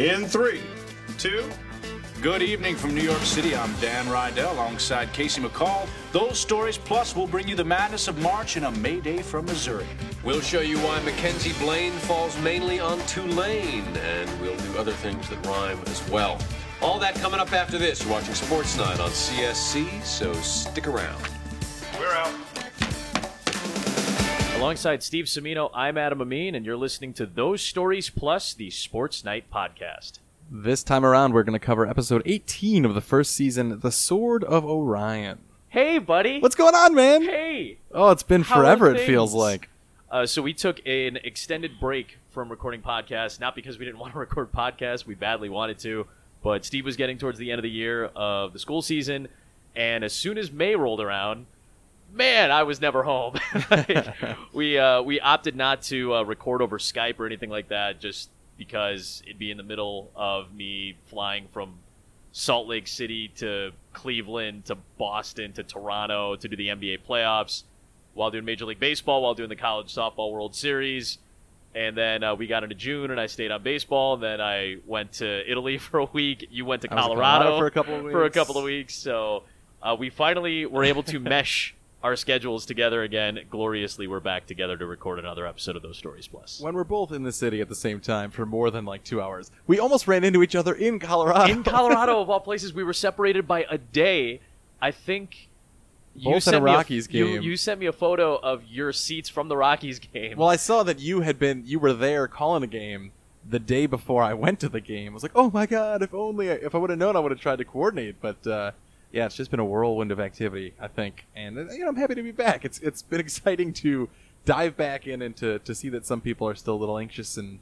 In three, two, Good evening from New York City. I'm Dan Rydell alongside Casey McCall. Those stories plus will bring you the madness of March and a May Day from Missouri. We'll show you why Mackenzie Blaine falls mainly on Tulane, and we'll do other things that rhyme as well. All that coming up after this. You're watching Sports Night on CSC, so stick around. we're out. Alongside Steve Semino, I'm Adam Amin, and you're listening to Those Stories Plus, the Sports Night podcast. This time around, we're going to cover episode 18 of the first season, The Sword of Orion. Hey, buddy. What's going on, man? Hey. Oh, it's been How forever, it feels like. Uh, so we took an extended break from recording podcasts, not because we didn't want to record podcasts, we badly wanted to, but Steve was getting towards the end of the year of the school season, and as soon as May rolled around, man, I was never home. Like, we uh, we opted not to uh, record over Skype or anything like that, just because it'd be in the middle of me flying from Salt Lake City to Cleveland to Boston to Toronto to do the NBA playoffs while doing Major League Baseball, while doing the College Softball World Series. And then uh, we got into June, and I stayed on baseball. And then I went to Italy for a week. You went to I was in Colorado, Colorado for a couple of for a weeks. couple of weeks. So uh, we finally were able to mesh our schedules together again. Gloriously, we're back together to record another episode of Those Stories Plus. When we're both in the city at the same time for more than like two hours, we almost ran into each other in Colorado. In Colorado, of all places, we were separated by a day. I think you Both at sent a me Rockies you- game. You, sent me a photo of your seats from the Rockies game. well, I saw that you had been, you were there calling a game the day before I went to the game. I was like, oh my god, if only, I, if I would have known, I would have tried to coordinate. But uh, yeah, it's just been a whirlwind of activity, I think, and uh, you know, I'm happy to be back. It's it's been exciting to dive back in and to, to see that some people are still a little anxious and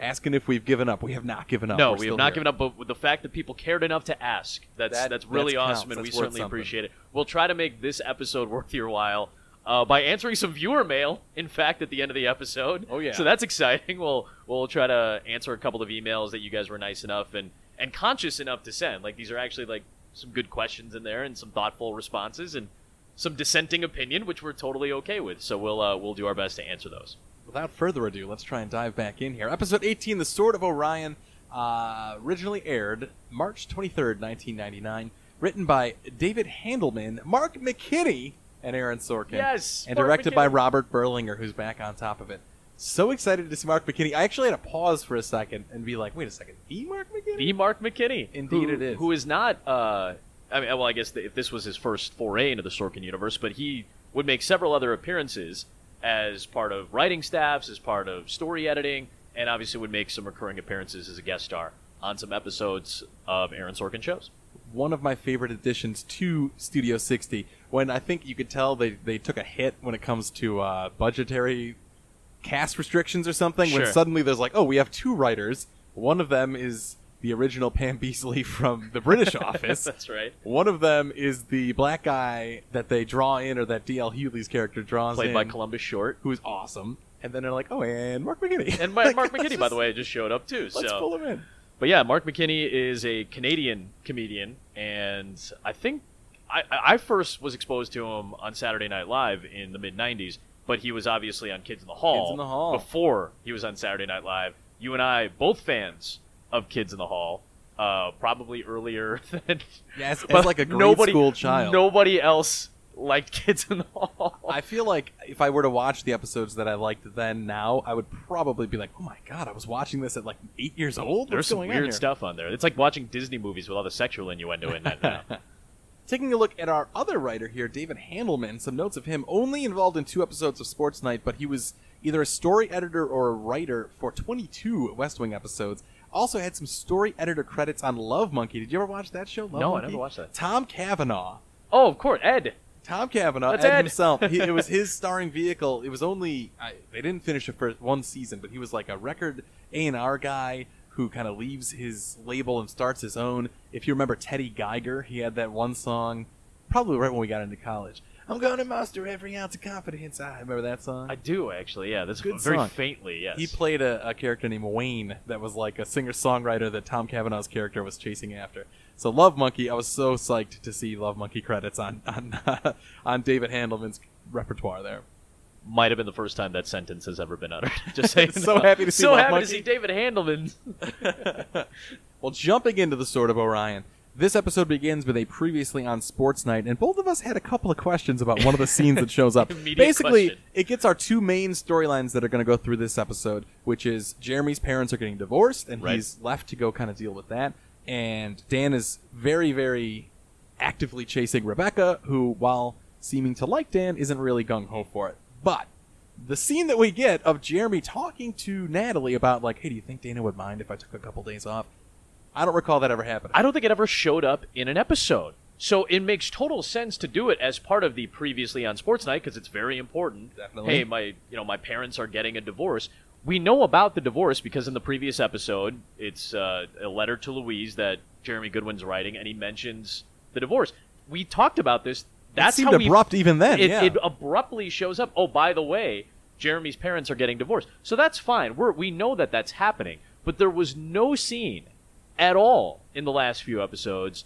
asking if we've given up. We have not given up. no, We're we have not here. given up. But the fact that people cared enough to ask, that's That- that's really counts. awesome, and we That's certainly something. appreciate it. We'll try to make this episode worth your while. Uh, by answering some viewer mail, in fact, at the end of the episode. Oh, yeah. So that's exciting. We'll we'll try to answer a couple of emails that you guys were nice enough and and conscious enough to send. Like these are actually like some good questions in there and some thoughtful responses and some dissenting opinion, which we're totally okay with. So we'll uh, we'll do our best to answer those. Without further ado, let's try and dive back in here. Episode 18, The Sword of Orion, uh, originally aired March 23rd, 1999. Written by David Handelman, Mark McKinney, and Aaron Sorkin. Yes, And Mark directed by Robert Berlinger, who's back on top of it. So excited to see Mark McKinney. I actually had to pause for a second and be like, wait a second, the Mark McKinney? The Mark McKinney. Indeed who, it is. Who is not, uh, I mean, well, I guess if this was his first foray into the Sorkin universe, but he would make several other appearances as part of writing staffs, as part of story editing, and obviously would make some recurring appearances as a guest star on some episodes of Aaron Sorkin shows. one of my favorite additions to Studio 60 when I think you could tell they, they took a hit when it comes to uh, budgetary cast restrictions or something. When Sure. suddenly there's like, oh, we have two writers. One of them is the original Pam Beesly from the British Office. That's right. One of them is the black guy that they draw in, or that D.L. Hughley's character draws Played in, by Columbus Short. who's awesome. And then they're like, oh, and Mark McKinney. And my, Like, Mark McKinney, by the way, just showed up too. Let's so. pull him in. But yeah, Mark McKinney is a Canadian comedian, and I think I, I first was exposed to him on Saturday Night Live in the mid '90s. But he was obviously on Kids in the Hall, Kids in the Hall. before he was on Saturday Night Live. You and I both fans of Kids in the Hall, uh, probably earlier than Yeah, as, like a grade nobody, school child. Nobody else liked Kids in the Hall. I feel like if I were to watch the episodes that I liked then now, I would probably be like, "Oh my god, I was watching this at like eight years old. There's What's some going on weird here?" stuff on there. It's like watching Disney movies with all the sexual innuendo in it now. Taking a look at our other writer here, David Handelman, some notes of him only involved in two episodes of Sports Night, but he was either a story editor or a writer for 22 West Wing episodes. Also had some story editor credits on Love Monkey. Did you ever watch that show? Love No, I never watched that. Tom Cavanagh. oh, of course, Ed. Tom Cavanagh That's Ed Ed. himself. He, it was his starring vehicle. It was only I, they didn't finish the first one season, but he was like a record A and R guy who kind of leaves his label and starts his own. If you remember Teddy Geiger, he had that one song, probably right when we got into college. I'm gonna muster every ounce of confidence. I remember that song. I do actually. Yeah, that's Good very song. faintly. Yes. He played a, a character named Wayne that was like a singer songwriter that Tom Cavanagh's character was chasing after. So Love Monkey, I was so psyched to see Love Monkey credits on on on David Handelman's repertoire there. Might have been the first time that sentence has ever been uttered. Just saying. So happy to see so happy Monkey. to see David Handelman. Well, jumping into the Sword of Orion, this episode begins with a previously on Sports Night, and both of us had a couple of questions about one of the scenes that shows up. Basically, question. it gets our two main storylines that are going to go through this episode, which is Jeremy's parents are getting divorced, and Right. he's left to go kind of deal with that. And Dan is very, very actively chasing Rebecca, who, while seeming to like Dan, isn't really gung ho for it. But the scene that we get of Jeremy talking to Natalie about, like, hey, do you think Dana would mind if I took a couple days off? I don't recall that ever happening. I don't think it ever showed up in an episode. So it makes total sense to do it as part of the previously on Sports Night because it's very important. Definitely. Hey, my you know my parents are getting a divorce. We know about the divorce because in the previous episode, it's uh, a letter to Louise that Jeremy Goodwin's writing, and he mentions the divorce. We talked about this. That's seemed how abrupt even then, It, yeah. it abruptly shows up. Oh, by the way, Jeremy's parents are getting divorced. So that's fine. We're, we know that that's happening. But there was no scene at all in the last few episodes.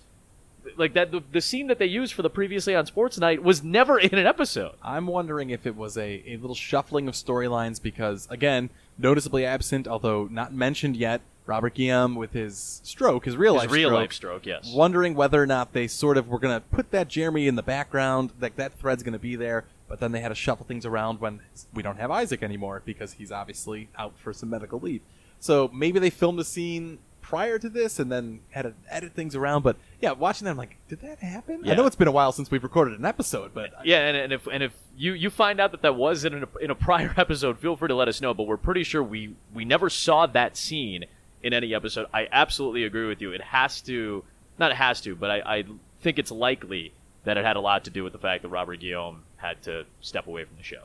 Like that, the, the scene that they used for the previously on Sports Night was never in an episode. I'm wondering if it was a, a little shuffling of storylines because, again, noticeably absent, although not mentioned yet, Robert Guillaume with his stroke, his real His life real stroke. life stroke, yes. Wondering whether or not they sort of were going to put that Jeremy in the background, like that thread's going to be there, but then they had to shuffle things around when we don't have Isaac anymore because he's obviously out for some medical leave. So maybe they filmed a scene prior to this and then had to edit things around. But yeah, watching them, like, did that happen? I know it's been a while since we've recorded an episode, but Yeah, and, and if and if you, you find out that that was in a, in a prior episode, feel free to let us know. But we're pretty sure we we never saw that scene in any episode. I absolutely agree with you. It has to, not it has to, but I, I think it's likely that it had a lot to do with the fact that Robert Guillaume had to step away from the show.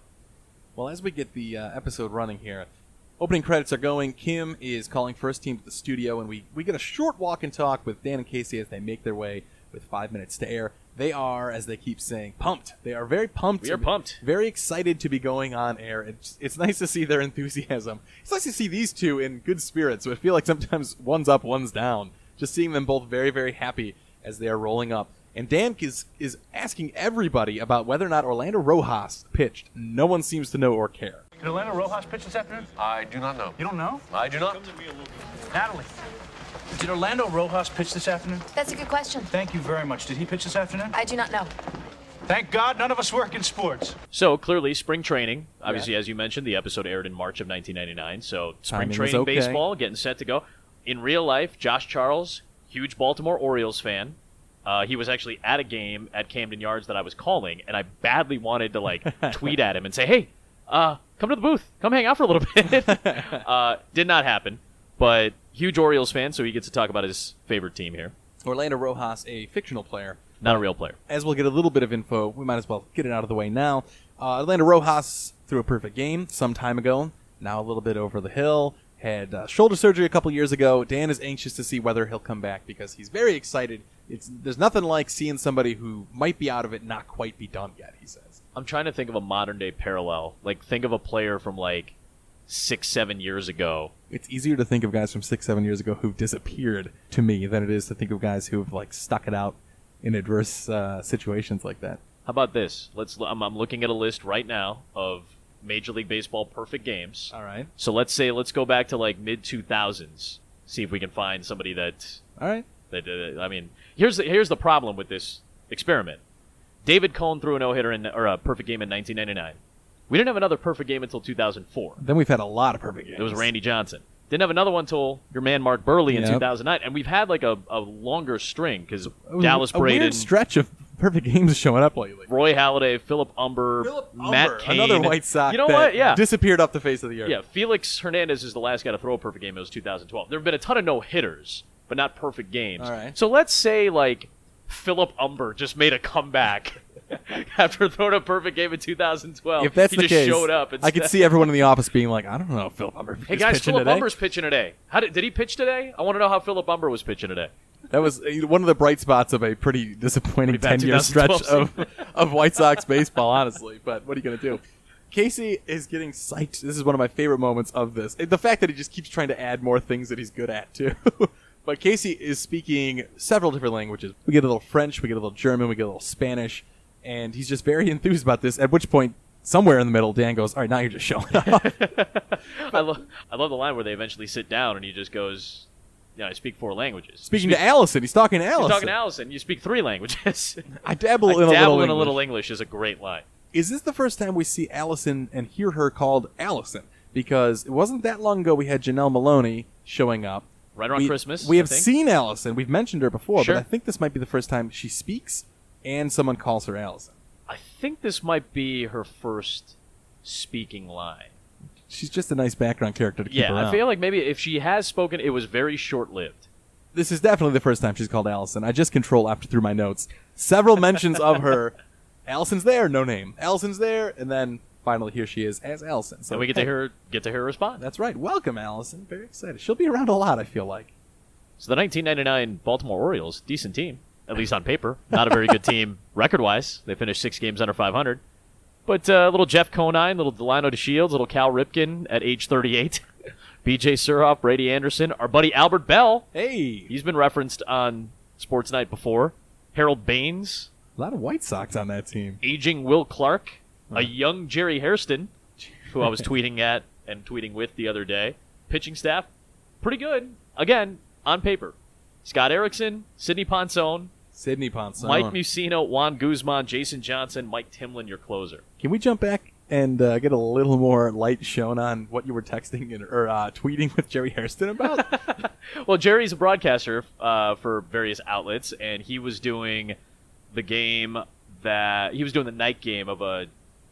Well, as we get the uh, episode running here, opening credits are going. Kim is calling first team to the studio, and we, we get a short walk and talk with Dan and Casey as they make their way with five minutes to air. They are, as they keep saying, pumped. They are very pumped. We are pumped. Very excited to be going on air. It's, it's nice to see their enthusiasm. It's nice to see these two in good spirits. So I feel like sometimes one's up, one's down. Just seeing them both very, very happy as they are rolling up. And Dan is is asking everybody about whether or not Orlando Rojas pitched. No one seems to know or care. Did Orlando Rojas pitch this afternoon? I do not know. You don't know? I do not. Natalie. Did Orlando Rojas pitch this afternoon? That's a good question. Thank you very much. Did he pitch this afternoon? I do not know. Thank God none of us work in sports. So clearly, spring training. Obviously, as you mentioned, the episode aired in March of 1999. So spring Timing training okay. baseball getting set to go. In real life, Josh Charles, huge Baltimore Orioles fan. Uh, he was actually at a game at Camden Yards that I was calling, and I badly wanted to like tweet at him and say, "Hey, uh, come to the booth, come hang out for a little bit." uh, did not happen, but huge Orioles fan, so he gets to talk about his favorite team here. Orlando Rojas, a fictional player. Not a real player. As we'll get a little bit of info, we might as well get it out of the way now. Uh, Orlando Rojas threw a perfect game some time ago. Now a little bit over the hill. Had uh, shoulder surgery a couple years ago. Dan is anxious to see whether he'll come back because he's very excited. It's there's nothing like seeing somebody who might be out of it not quite be done yet. He says. I'm trying to think of a modern day parallel. Like, think of a player from like six, seven years ago It's easier to think of guys from six, seven years ago who've disappeared to me than it is to think of guys who've like stuck it out in adverse uh, situations like that. How about this? Let's. I'm, I'm looking at a list right now of Major League Baseball perfect games. All right. So let's say let's go back to like mid 2000s. See if we can find somebody that All right. that. Uh, I mean, here's the, here's the problem with this experiment. David Cone threw a no hitter in or a perfect game in 1999. We didn't have another perfect game until 2004. Then we've had a lot of perfect games. It was Randy Johnson. Didn't have another one until your man Mark Buehrle in Yep. 2009, and we've had like a, a longer string because It was Dallas a weird Braden, stretch of perfect games showing up lately. Roy Halladay, Philip Humber, Matt Cain, another White Sox. You know that what? Yeah, disappeared off the face of the earth. yeah. Felix Hernandez is the last guy to throw a perfect game. It was 2012. There have been a ton of no hitters, but not perfect games. All right. So let's say like Philip Humber just made a comeback after throwing a perfect game in 2012. If that's he the just case, showed up. I could see everyone in the office being like, "I don't know, Phil Humber." Hey guys, Philip today. Humber's pitching today. How did, did he pitch today? I want to know how Philip Humber was pitching today. That was uh, one of the bright spots of a pretty disappointing Pretty ten-year stretch of of White Sox baseball, honestly. But what are you going to do? Casey is getting psyched. This is one of my favorite moments of this. The fact that he just keeps trying to add more things that he's good at too. but Casey is speaking several different languages. We get a little French, we get a little German, we get a little Spanish, and he's just very enthused about this. At which point, somewhere in the middle, Dan goes, "All right, now you're just showing off." I, lo- I love the line where they eventually sit down and he just goes, "Yeah, I speak four languages." Speaking you to Allison, he's talking to Allison. he's talking to Allison. You speak three languages. I dabble I in a dabble little in a English. little English is a great line. Is this the first time we see Allison and hear her called Allison? Because it wasn't that long ago we had Janel Moloney showing up. Right around we, Christmas, We I have think. seen Allison. We've mentioned her before, Sure. but I think this might be the first time she speaks and someone calls her Allison. I think this might be her first speaking line. She's just a nice background character to keep Yeah, around. I feel like maybe if she has spoken, it was very short lived. this is definitely the first time she's called Allison. I just control after through my notes. Several mentions of her. Allison's there, no name. Allison's there, and then finally here she is as Allison. So and we get to hear her, get to hear her respond. That's right. Welcome, Allison. Very excited. She'll be around a lot. I feel like. So the 1999 Baltimore Orioles, decent team, at least on paper. Not a very good team record-wise. They finished six games under 500. But uh, little Jeff Conine, little Delino DeShields, little Cal Ripken at age 38, B.J. Surhoff, Brady Anderson, our buddy Albert Belle. Hey, He's been referenced on Sports Night before. Harold Baines, a lot of White Sox on that team. aging Will Clark, a young Jerry Hairston, who I was tweeting at and tweeting with the other day. Pitching staff, pretty good. Again, on paper. Scott Erickson, Sidney Ponzone, Sidney Ponson. Mike Mussina, Juan Guzman, Jason Johnson, Mike Timlin, your closer. Can we jump back and uh, get a little more light shown on what you were texting and, or uh, tweeting with Jerry Hairston about? Well, Jerry's a broadcaster uh, for various outlets, and he was doing the game that he was doing the night game of a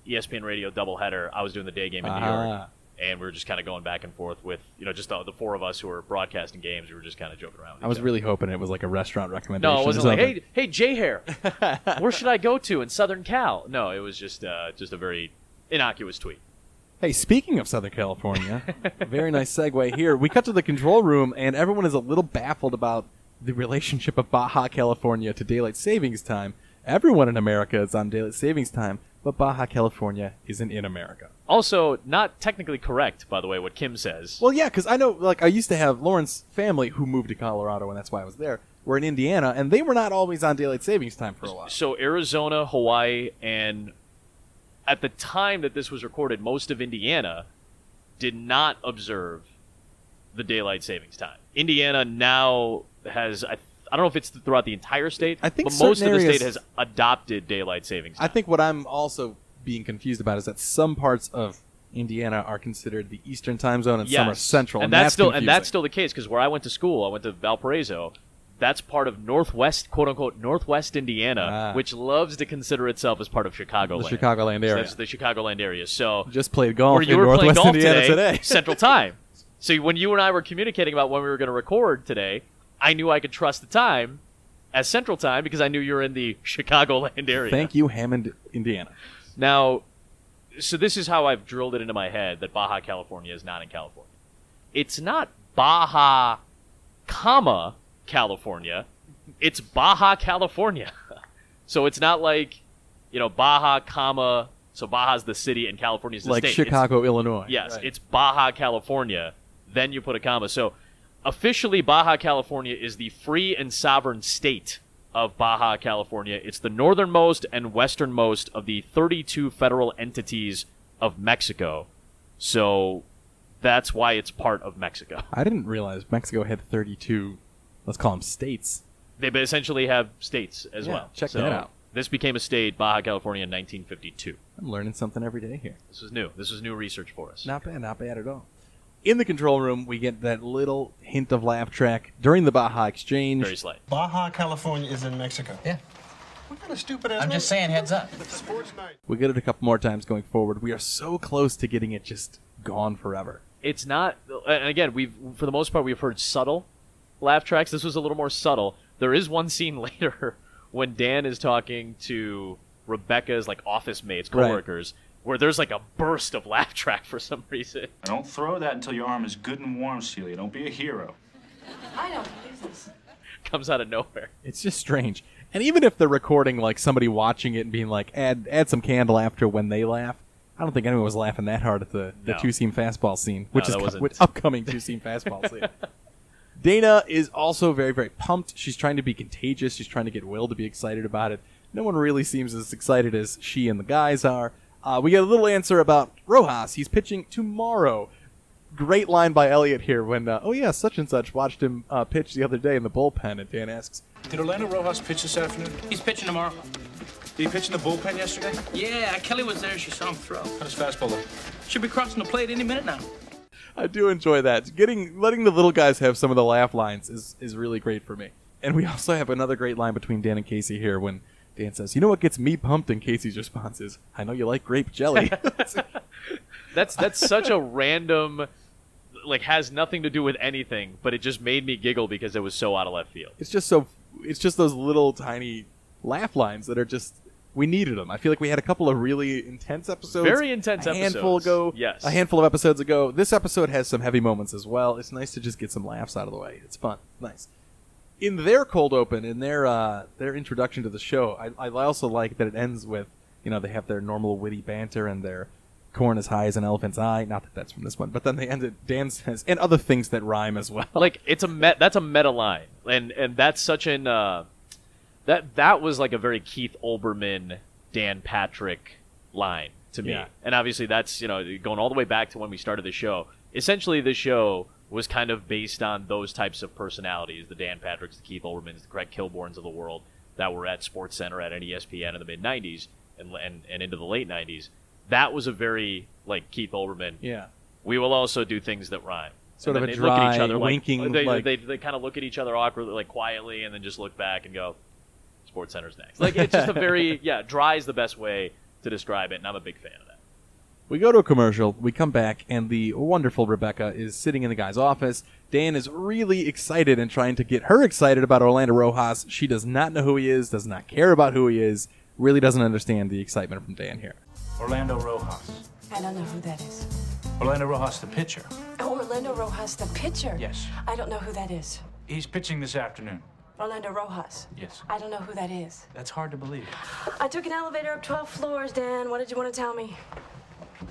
ESPN Radio doubleheader. I was doing the day game in New Ah. York, and we were just kind of going back and forth with you know just the, the four of us who were broadcasting games. We were just kind of joking around. With I was other. really hoping it was like a restaurant recommendation. no, it wasn't like hey hey J Hair, where should I go to in Southern Cal? No, it was just uh, just a very innocuous tweet. Hey, speaking of Southern California, very nice segue here. We cut to the control room, and everyone is a little baffled about the relationship of Baja California to daylight savings time. Everyone in America is on daylight savings time, but Baja California isn't in America. Also, not technically correct, by the way, what Kim says. Well, yeah, because I know, like, I used to have Lauren's family who moved to Colorado, and that's why I was there. Were in Indiana, and they were not always on daylight savings time for a while. So Arizona, Hawaii, and at the time that this was recorded, most of Indiana did not observe the daylight savings time. Indiana now has I, I don't know if it's throughout the entire state, I think but most of the state has adopted daylight savings time. I think what I'm also being confused about is that some parts of Indiana are considered the Eastern time zone, and yes. some are Central, and, and, that's, still and that's still the case because where I went to school, I went to Valparaiso. That's part of Northwest, quote unquote, Northwest Indiana, Ah. which loves to consider itself as part of Chicagoland. the Chicagoland So area. that's the Chicagoland area. So Just played golf where in you were playing Northwest golf Indiana today, today. Central Time. So when you and I were communicating about when we were going to record today, I knew I could trust the time as Central Time because I knew you were in the Chicagoland area. Thank you, Hammond, Indiana. Now, so this is how I've drilled it into my head that Baja California is not in California. It's not Baja, comma California. It's Baja California. so it's not like, you know, Baja, comma. So Baja's the city and California's the like state. It's- Chicago, Illinois. Yes, Right. it's Baja California. Then you put a comma. So officially, Baja California is the free and sovereign state of Baja California. It's the northernmost and westernmost of the 32 federal entities of Mexico. So that's why it's part of Mexico. I didn't realize Mexico had 32. Let's call them states. They essentially have states as Yeah, well. check So that out. This became a state, Baja California, in 1952. I'm learning something every day here. This was new. This was new research for us. Not bad, not bad at all. In the control room, we get that little hint of laugh track during the Baja exchange. Very slight. Baja California is in Mexico. Yeah. What kind of stupid ass? I'm just saying, heads up. Sports night. We get it a couple more times going forward. We are so close to getting it just gone forever. it's not and again we've for the most part we've heard subtle laugh tracks this was a little more subtle there is one scene later when dan is talking to rebecca's like office mates Right. coworkers where there's like a burst of laugh track for some reason Don't throw that until your arm is good and warm, Celia. Don't be a hero. I don't use this. comes out of nowhere It's just strange. And even if they're recording like somebody watching it and being like, add add some candle after when they laugh, I don't think anyone was laughing that hard at the, the No. two seam fastball scene, which that is co- wasn't- upcoming two seam fastball scene. Dana is also very, very pumped. She's trying to be contagious. She's trying to get Will to be excited about it. No one really seems as excited as she and the guys are. Uh, we get a little answer about Rojas. He's pitching tomorrow. Great line by Elliot here when, uh, oh yeah, such and such watched him uh, pitch the other day in the bullpen, and Dan asks, Did Orlando Rojas pitch this afternoon? He's pitching tomorrow. Did he pitch in the bullpen yesterday? Yeah, Kelly was there. She saw him throw. How does fastball look? Should be crossing the plate any minute now. I do enjoy that. Getting letting the little guys have some of the laugh lines is is really great for me. And we also have another great line between Dan and Casey here when Dan says, "You know what gets me pumped?" and Casey's response is, "I know you like grape jelly." That's that's such a random, like has nothing to do with anything, but it just made me giggle because it was so out of left field. it's just so it's just those little tiny laugh lines that are just we needed them. I feel like we had a couple of really intense episodes, Very intense a handful episodes. ago, Yes. a handful of episodes ago. This episode has some heavy moments as well. It's nice to just get some laughs out of the way. It's fun, nice. In their cold open, in their uh, their introduction to the show, I, I also like that it ends with you know they have their normal witty banter and their corn as high as an elephant's eye. Not that that's from this one, but then they end it. Dan says and other things that rhyme as well. like it's a met that's a meta line and and that's such an uh that that was like a very keith olbermann dan patrick line to me Yeah. and obviously that's you know going all the way back to when we started the show essentially the show was kind of based on those types of personalities the dan patricks the keith Olbermans, the craig kilborns of the world that were at sports center at espn in the mid 90s and, and and into the late 90s that was a very like keith olbermann yeah. we will also do things that rhyme. Sort And of a they look at each dry, other like- winking, They, like- they, they kind of look at each other awkwardly, like quietly, and then just look back and go, "Sports Center's next." Like it's just a very yeah, dry is the best way to describe it, and I'm a big fan of that. We go to a commercial, we come back, and the wonderful Rebecca is sitting in the guy's office. Dan is really excited and trying to get her excited about Orlando Rojas. She does not know who he is, does not care about who he is, really doesn't understand the excitement from Dan here. Orlando Rojas. I don't know who that is. Orlando Rojas, the pitcher. Oh, Orlando Rojas, the pitcher. Yes. I don't know who that is. He's pitching this afternoon. Orlando Rojas. Yes. I don't know who that is. That's hard to believe. I took an elevator up 12 floors, Dan. What did you want to tell me?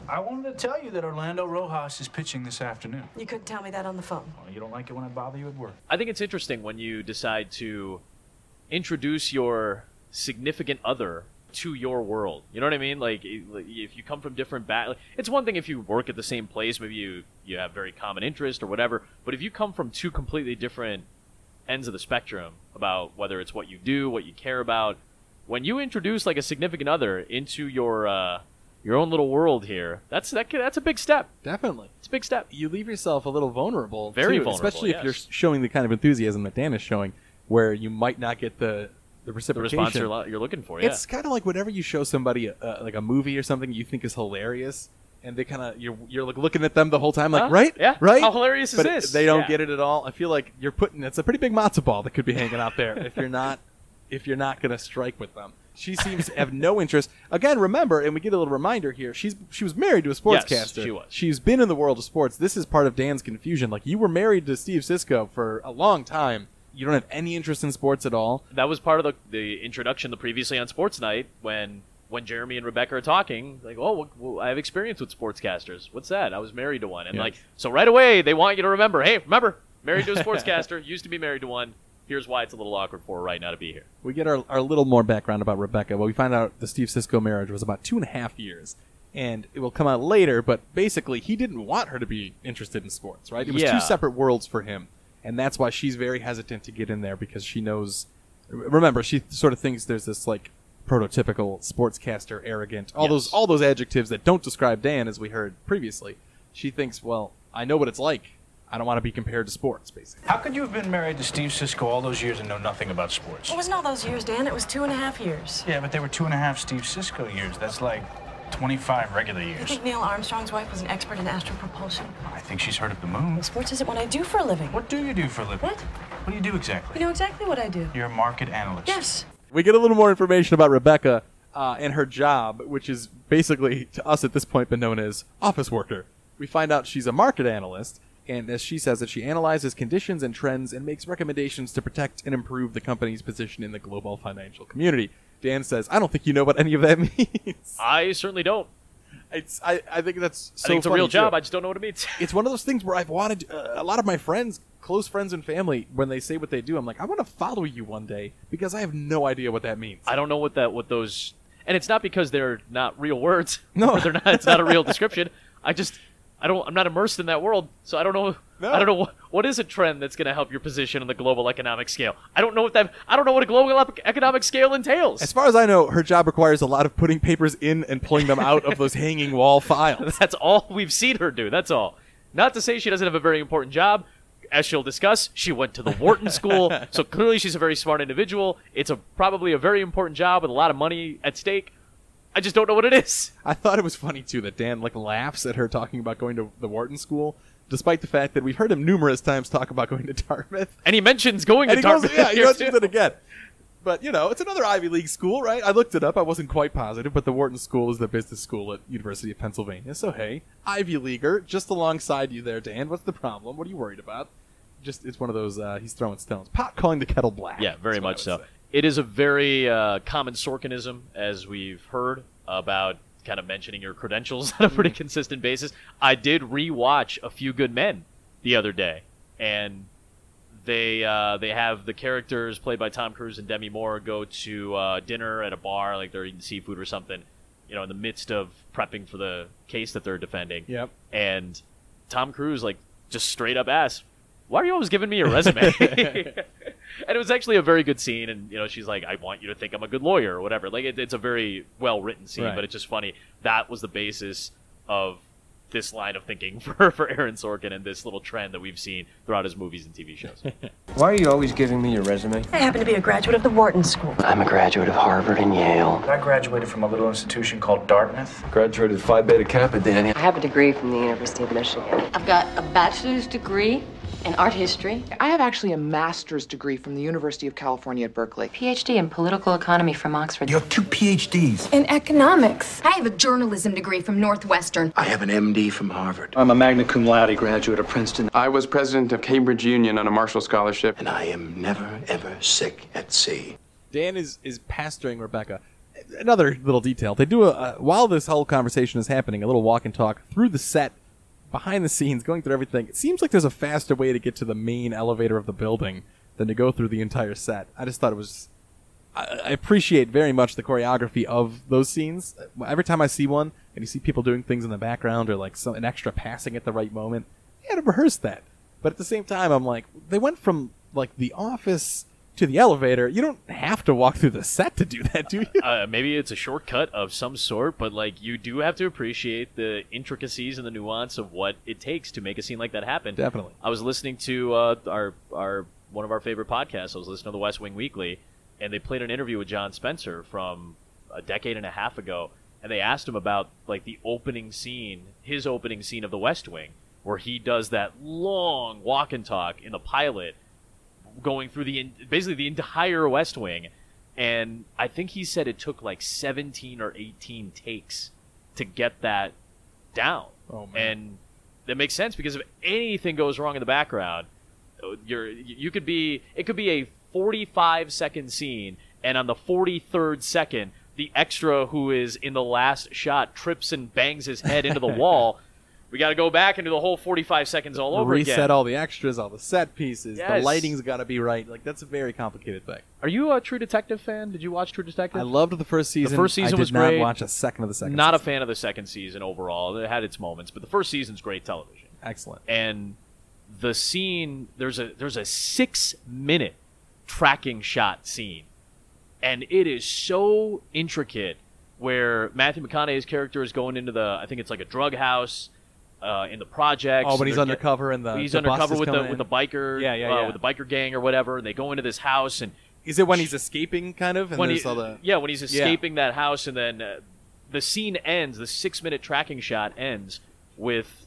I wanted to tell you that Orlando Rojas is pitching this afternoon. You couldn't tell me that on the phone. Well, you don't like it when I bother you at work. I think it's interesting when you decide to introduce your significant other to your world. You know what I mean? Like if you come from different back, it's one thing if you work at the same place, maybe you you have very common interest or whatever. But if you come from two completely different ends of the spectrum about whether it's what you do, what you care about, when you introduce like a significant other into your uh, your own little world here, that's that, that's a big step. Definitely. It's a big step. You leave yourself a little vulnerable. Very too, vulnerable, Especially if you're showing the kind of enthusiasm that Dan is showing, where you might not get the, the The response you're, lo- you're looking for, yeah. It's kind of like whenever you show somebody uh, like a movie or something you think is hilarious, and they kind of you're you're like looking at them the whole time, like Huh? right, Yeah. right. How hilarious is this? They don't Yeah. get it at all. I feel like you're putting it's a pretty big matzo ball that could be hanging out there if you're not if you're not going to strike with them. She seems to have no interest. Again, remember, and we get a little reminder here. She's she was married to a sportscaster. Yes, she was. She's been in the world of sports. This is part of Dan's confusion. Like you were married to Steve Cisco for a long time. You don't have any interest in sports at all. that was part of the, the introduction the previously on Sports Night when when Jeremy and Rebecca are talking, like, oh, well, well, I have experience with sportscasters. What's that? I was married to one, and Yeah. like, so right away they want you to remember, hey, remember, married to a sportscaster, used to be married to one. Here's why it's a little awkward for her right now to be here. We get our, our little more background about Rebecca. Well, we find out the Steve Cisco marriage was about two and a half years. And it will come out later, but basically, he didn't want her to be interested in sports, right? It was Yeah. two separate worlds for him. And that's why she's very hesitant to get in there because she knows. Remember, she sort of thinks there's this, like, prototypical sportscaster, arrogant, all Yes. those all those adjectives that don't describe Dan, as we heard previously. She thinks, well, I know what it's like. I don't want to be compared to sports, basically. How could you have been married to Steve Cisco all those years and know nothing about sports? It wasn't all those years, Dan. It was two and a half years. Yeah, but they were two and a half Steve Cisco years. That's like 25 regular years. You years. think Neil Armstrong's wife was an expert in astropropulsion? I think she's heard of the moon. Sports isn't what I do for a living. What do you do for a living? What? What do you do exactly? You know exactly what I do. You're a market analyst. Yes. We get a little more information about Rebecca uh, and her job, which is basically, to us at this point, been known as office worker. We find out she's a market analyst, and as she says, that she analyzes conditions and trends and makes recommendations to protect and improve the company's position in the global financial community. Dan says, "I don't think you know what any of that means." I certainly don't. It's, I, I think that's so I think it's a real job. too. I just don't know what it means. it's one of those things where I've wanted uh, a lot of my friends, close friends and family, when they say what they do, I'm like, I want to follow you one day because I have no idea what that means. I don't know what that what those and it's not because they're not real words. No. they're not. It's not a real description. I just, I don't. I'm not immersed in that world, so I don't know. No. I don't know what, what is a trend that's going to help your position on the global economic scale. I don't know what that. I don't know what a global economic scale entails. As far as I know, her job requires a lot of putting papers in and pulling them out of those hanging wall files. That's all we've seen her do. That's all. Not to say she doesn't have a very important job. As she'll discuss, she went to the Wharton School, so clearly she's a very smart individual. It's a probably a very important job with a lot of money at stake. I just don't know what it is. I thought it was funny too that Dan like laughs at her talking about going to the Wharton School, despite the fact that we've heard him numerous times talk about going to Dartmouth. And he mentions going And to he goes, Dartmouth. yeah, he here, mentions too. it again. But you know, it's another Ivy League school, right? I looked it up. I wasn't quite positive, but the Wharton School is the business school at University of Pennsylvania. So hey, Ivy Leaguer, just alongside you there, Dan. What's the problem? What are you worried about? Just it's one of those. Uh, he's throwing stones. Pot calling the kettle black. Yeah, very is what I much so. say. It is a very uh, common Sorkinism, as we've heard about kind of mentioning your credentials on a pretty consistent basis. I did rewatch A Few Good Men the other day, and they uh, they have the characters played by Tom Cruise and Demi Moore go to uh, dinner at a bar, like they're eating seafood or something, you know, in the midst of prepping for the case that they're defending. Yep. And Tom Cruise, like, just straight up asks, "Why are you always giving me your resume?" and it was actually a very good scene. And you know, she's like, "I want you to think I'm a good lawyer or whatever." Like, it, it's a very well written scene, Right. but it's just funny. That was the basis of this line of thinking for for Aaron Sorkin and this little trend that we've seen throughout his movies and TV shows. Why are you always giving me your resume? I happen to be a graduate of the Wharton School. I'm a graduate of Harvard and Yale. I graduated from a little institution called Dartmouth. Graduated Phi Beta Kappa, Danny. I have a degree from the University of Michigan. I've got a bachelor's degree in art history. I have actually a master's degree from the University of California at Berkeley. PhD in political economy from Oxford. You have two PhDs. In economics. I have a journalism degree from Northwestern. I have an MD from Harvard. I'm a magna cum laude graduate of Princeton. I was president of Cambridge Union on a Marshall Scholarship. And I am never, ever sick at sea. Dan is is pastoring Rebecca. Another little detail: they do a uh, while this whole conversation is happening, a little walk and talk through the set, behind the scenes, going through everything. It seems like there's a faster way to get to the main elevator of the building than to go through the entire set. I just thought it was. I, appreciate very much the choreography of those scenes. Every time I see one, and you see people doing things in the background or like some an extra passing at the right moment, they had to rehearse that. But at the same time, I'm like, they went from like the office to the elevator. You don't have to walk through the set to do that, do you? uh, maybe it's a shortcut of some sort, but like you do have to appreciate the intricacies and the nuance of what it takes to make a scene like that happen. Definitely. I was listening to uh, our our one of our favorite podcasts. I was listening to the West Wing Weekly, and they played an interview with John Spencer from a decade and a half ago, and they asked him about like the opening scene, his opening scene of the West Wing, where he does that long walk and talk in the pilot, going through the basically the entire West Wing, and I think he said it took like 17 or 18 takes to get that down. Oh, man. And that makes sense because if anything goes wrong in the background, uh, you're you could be it could be a 45 second scene, and on the 43rd second, the extra who is in the last shot trips and bangs his head into the wall. We got to go back and do the whole 45 seconds all over Reset again. all the extras, all the set pieces. The lighting's got to be right. Like that's a very complicated thing. Are you a True Detective fan? Did you watch True Detective? I loved the first season. The first season I did was not great. watch a second of the second. Not a fan of the second season overall. It had its moments, but the first season's great television. Excellent. And the scene there's a there's a six minute tracking shot scene, and it is so intricate. Where Matthew McConaughey's character is going into the I think it's like a drug house uh, in the projects. Oh, when and he's undercover and the- he's the undercover with the coming with the biker Yeah, yeah, uh, with the biker gang or whatever. And they go into this house and Is it when he's escaping, kind of? And when he, all the yeah, when he's Yeah. escaping that house, and then uh, the scene ends. The six-minute tracking shot ends with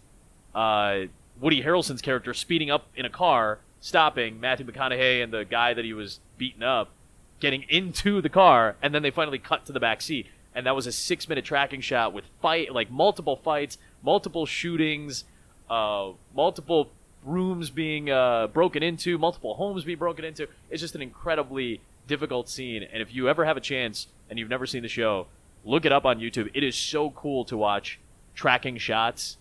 uh, Woody Harrelson's character speeding up in a car, stopping Matthew McConaughey and the guy that he was beating up, getting into the car, and then they finally cut to the back seat. And that was a six-minute tracking shot with fight, like multiple fights, multiple shootings, uh, multiple rooms being uh, broken into, multiple homes being broken into. It's just an incredibly difficult scene. And if you ever have a chance and you've never seen the show, look it up on YouTube. It is so cool to watch tracking shots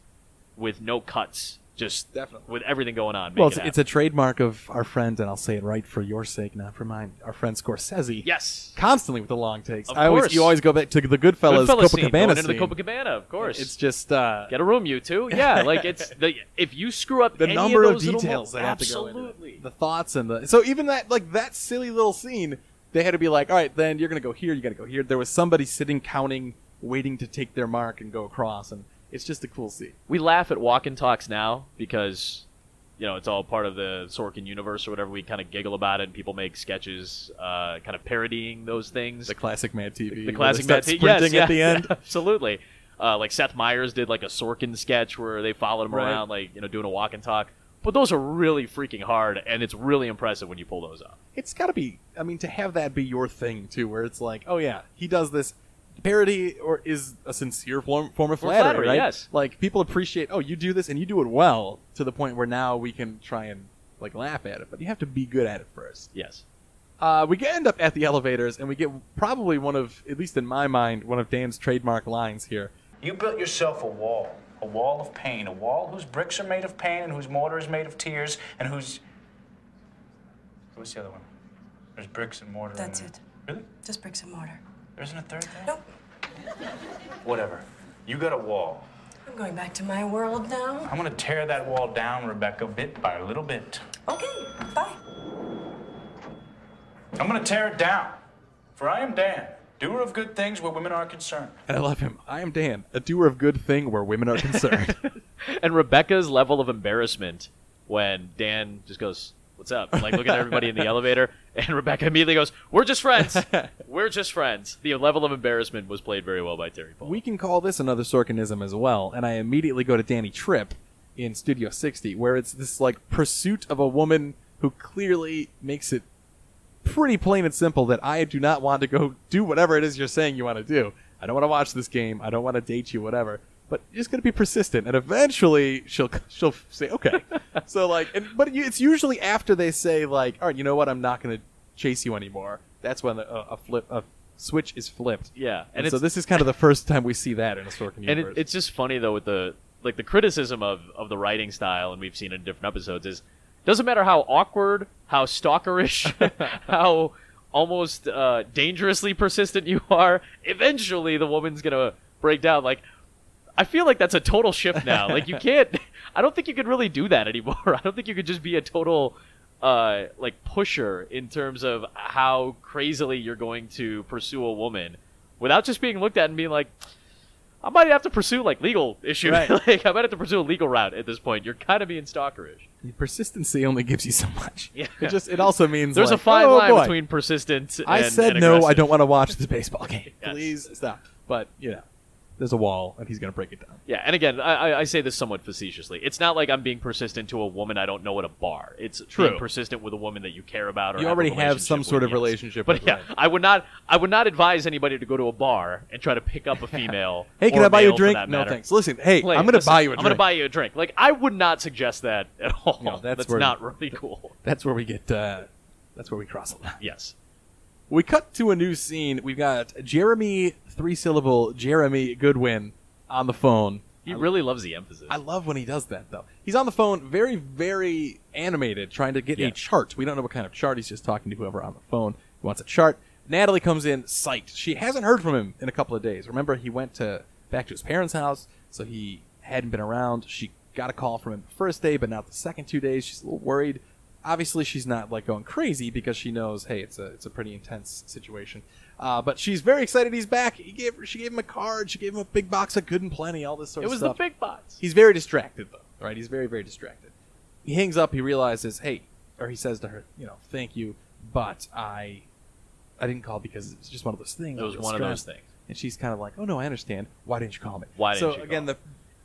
with no cuts. Just Definitely. with everything going on. Make well, it it's, it's a trademark of our friend, and I'll say it right for your sake, not for mine. Our friend Scorsese. Yes. Constantly with the long takes. Of I always, course. you always go back to the Goodfellas, Goodfellas scene, Copacabana going into the scene. Copacabana, of course. It's just uh, Get a room, you two. Yeah, like it's the if you screw up the any number of, of, those little details mo- that have to go into absolutely. it. the thoughts and the so even that like that silly little scene they had to be like all right then you're gonna go here you gotta go here there was somebody sitting counting waiting to take their mark and go across and it's just a cool scene we laugh at walk and talks now because you know it's all part of the Sorkin universe or whatever. We kind of giggle about it, and people make sketches, uh, kind of parodying those things. the classic Mad TV the where classic Mad TV. Yes, yeah, at the end yeah, absolutely. Uh, like Seth Meyers did like a Sorkin sketch where they followed him Right. around, like you know, doing a walk and talk. But those are really freaking hard, and it's really impressive when you pull those off. it's got to be i mean to have that be your thing too where it's like oh yeah he does this parody or is a sincere form, form of flattery, flattery, right yes. like people appreciate oh you do this and you do it well to the point where now we can try and like laugh at it but you have to be good at it first Yes. uh, we end up at the elevators and we get probably one of at least in my mind one of dan's trademark lines here You built yourself a wall, a wall of pain, a wall whose bricks are made of pain and whose mortar is made of tears and whose. What's the other one? There's bricks and mortar. That's in it. Really? Just bricks and mortar. There isn't a third thing? Nope. Whatever. You got a wall. I'm going back to my world now. I'm gonna tear that wall down, Rebecca, bit by little bit. Okay, bye. I'm gonna tear it down. For I am Dan, doer of good things where women are concerned. and i love him i am dan a doer of good thing where women are concerned And Rebecca's level of embarrassment when Dan just goes, "What's up?" Like look at everybody in the elevator, and Rebecca immediately goes, "We're just friends. We're just friends." The level of embarrassment was played very well by Teri Polo. we can call this another sorkinism as well and i immediately go to danny tripp in studio 60 where it's this like pursuit of a woman who clearly makes it pretty plain and simple that I do not want to go do whatever it is you're saying you want to do. I don't want to watch this game. I don't want to date you, whatever. But you're just gonna be persistent, and eventually she'll she'll say okay. so like, and, but it's usually after they say like, all right, you know what, I'm not gonna chase you anymore. That's when a, a flip a switch is flipped. Yeah, and, and so this is kind of the first time we see that in a Sorkin and universe. it, it's just funny though with the like the criticism of of the writing style, and we've seen it in different episodes. Is doesn't matter how awkward, how stalkerish, how almost uh, dangerously persistent you are. Eventually, the woman's gonna break down. Like, I feel like that's a total shift now. like, you can't. I don't think you could really do that anymore. I don't think you could just be a total. Uh, like pusher in terms of how crazily you're going to pursue a woman without just being looked at and being like, I might have to pursue like legal issue. Right. like I might have to pursue a legal route at this point. You're kind of being stalkerish. Persistency only gives you so much. Yeah. It just it also means There's like, a fine oh, line boy. between persistent. I and, said and no. I don't want to watch this baseball game. Yes. Please stop. But you know, there's a wall, and he's gonna break it down. Yeah, and again, I, I- say this somewhat facetiously. It's not like I'm being persistent to a woman I don't know at a bar. It's True. being persistent with a woman that you care about. Or You already have some sort of yes. relationship But with, yeah, right. I would not. I would not advise anybody to go to a bar and try to pick up a female. Hey, can or I buy you a male for drink? that No, matter. thanks. Listen, hey, Like, I'm gonna listen, buy you a I'm gonna buy you a drink. Like I would not suggest that at all. No, that's that's where- not really cool. That's where we get. Uh, that's where we cross the line. Yes. We cut to a new scene. We've got Jeremy, three syllable Jeremy Goodwin, on the phone. He really loves the emphasis. I love when he does that, though. He's on the phone, very, very animated, trying to get Yeah. a chart. We don't know what kind of chart. He's just talking to whoever on the phone. He wants a chart. Natalie comes in, psyched. She hasn't heard from him in a couple of days. Remember, he went to back to his parents' house, so he hadn't been around. She got a call from him the first day, but not the second two days. She's a little worried. Obviously, she's not like going crazy because she knows, hey, it's a it's a pretty intense situation. Uh, but she's very excited he's back. He gave her, she gave him a card. She gave him a big box of good and plenty. All this sort of stuff. It was stuff. the big box. He's very distracted though, right? He's very very distracted. He hangs up. He realizes, hey, or he says to her, you know, thank you, but I, I didn't call because it's just one of those things. It was I'm one of those things. And she's kind of like, oh no, I understand. Why didn't you call me? Why didn't so you again, call? the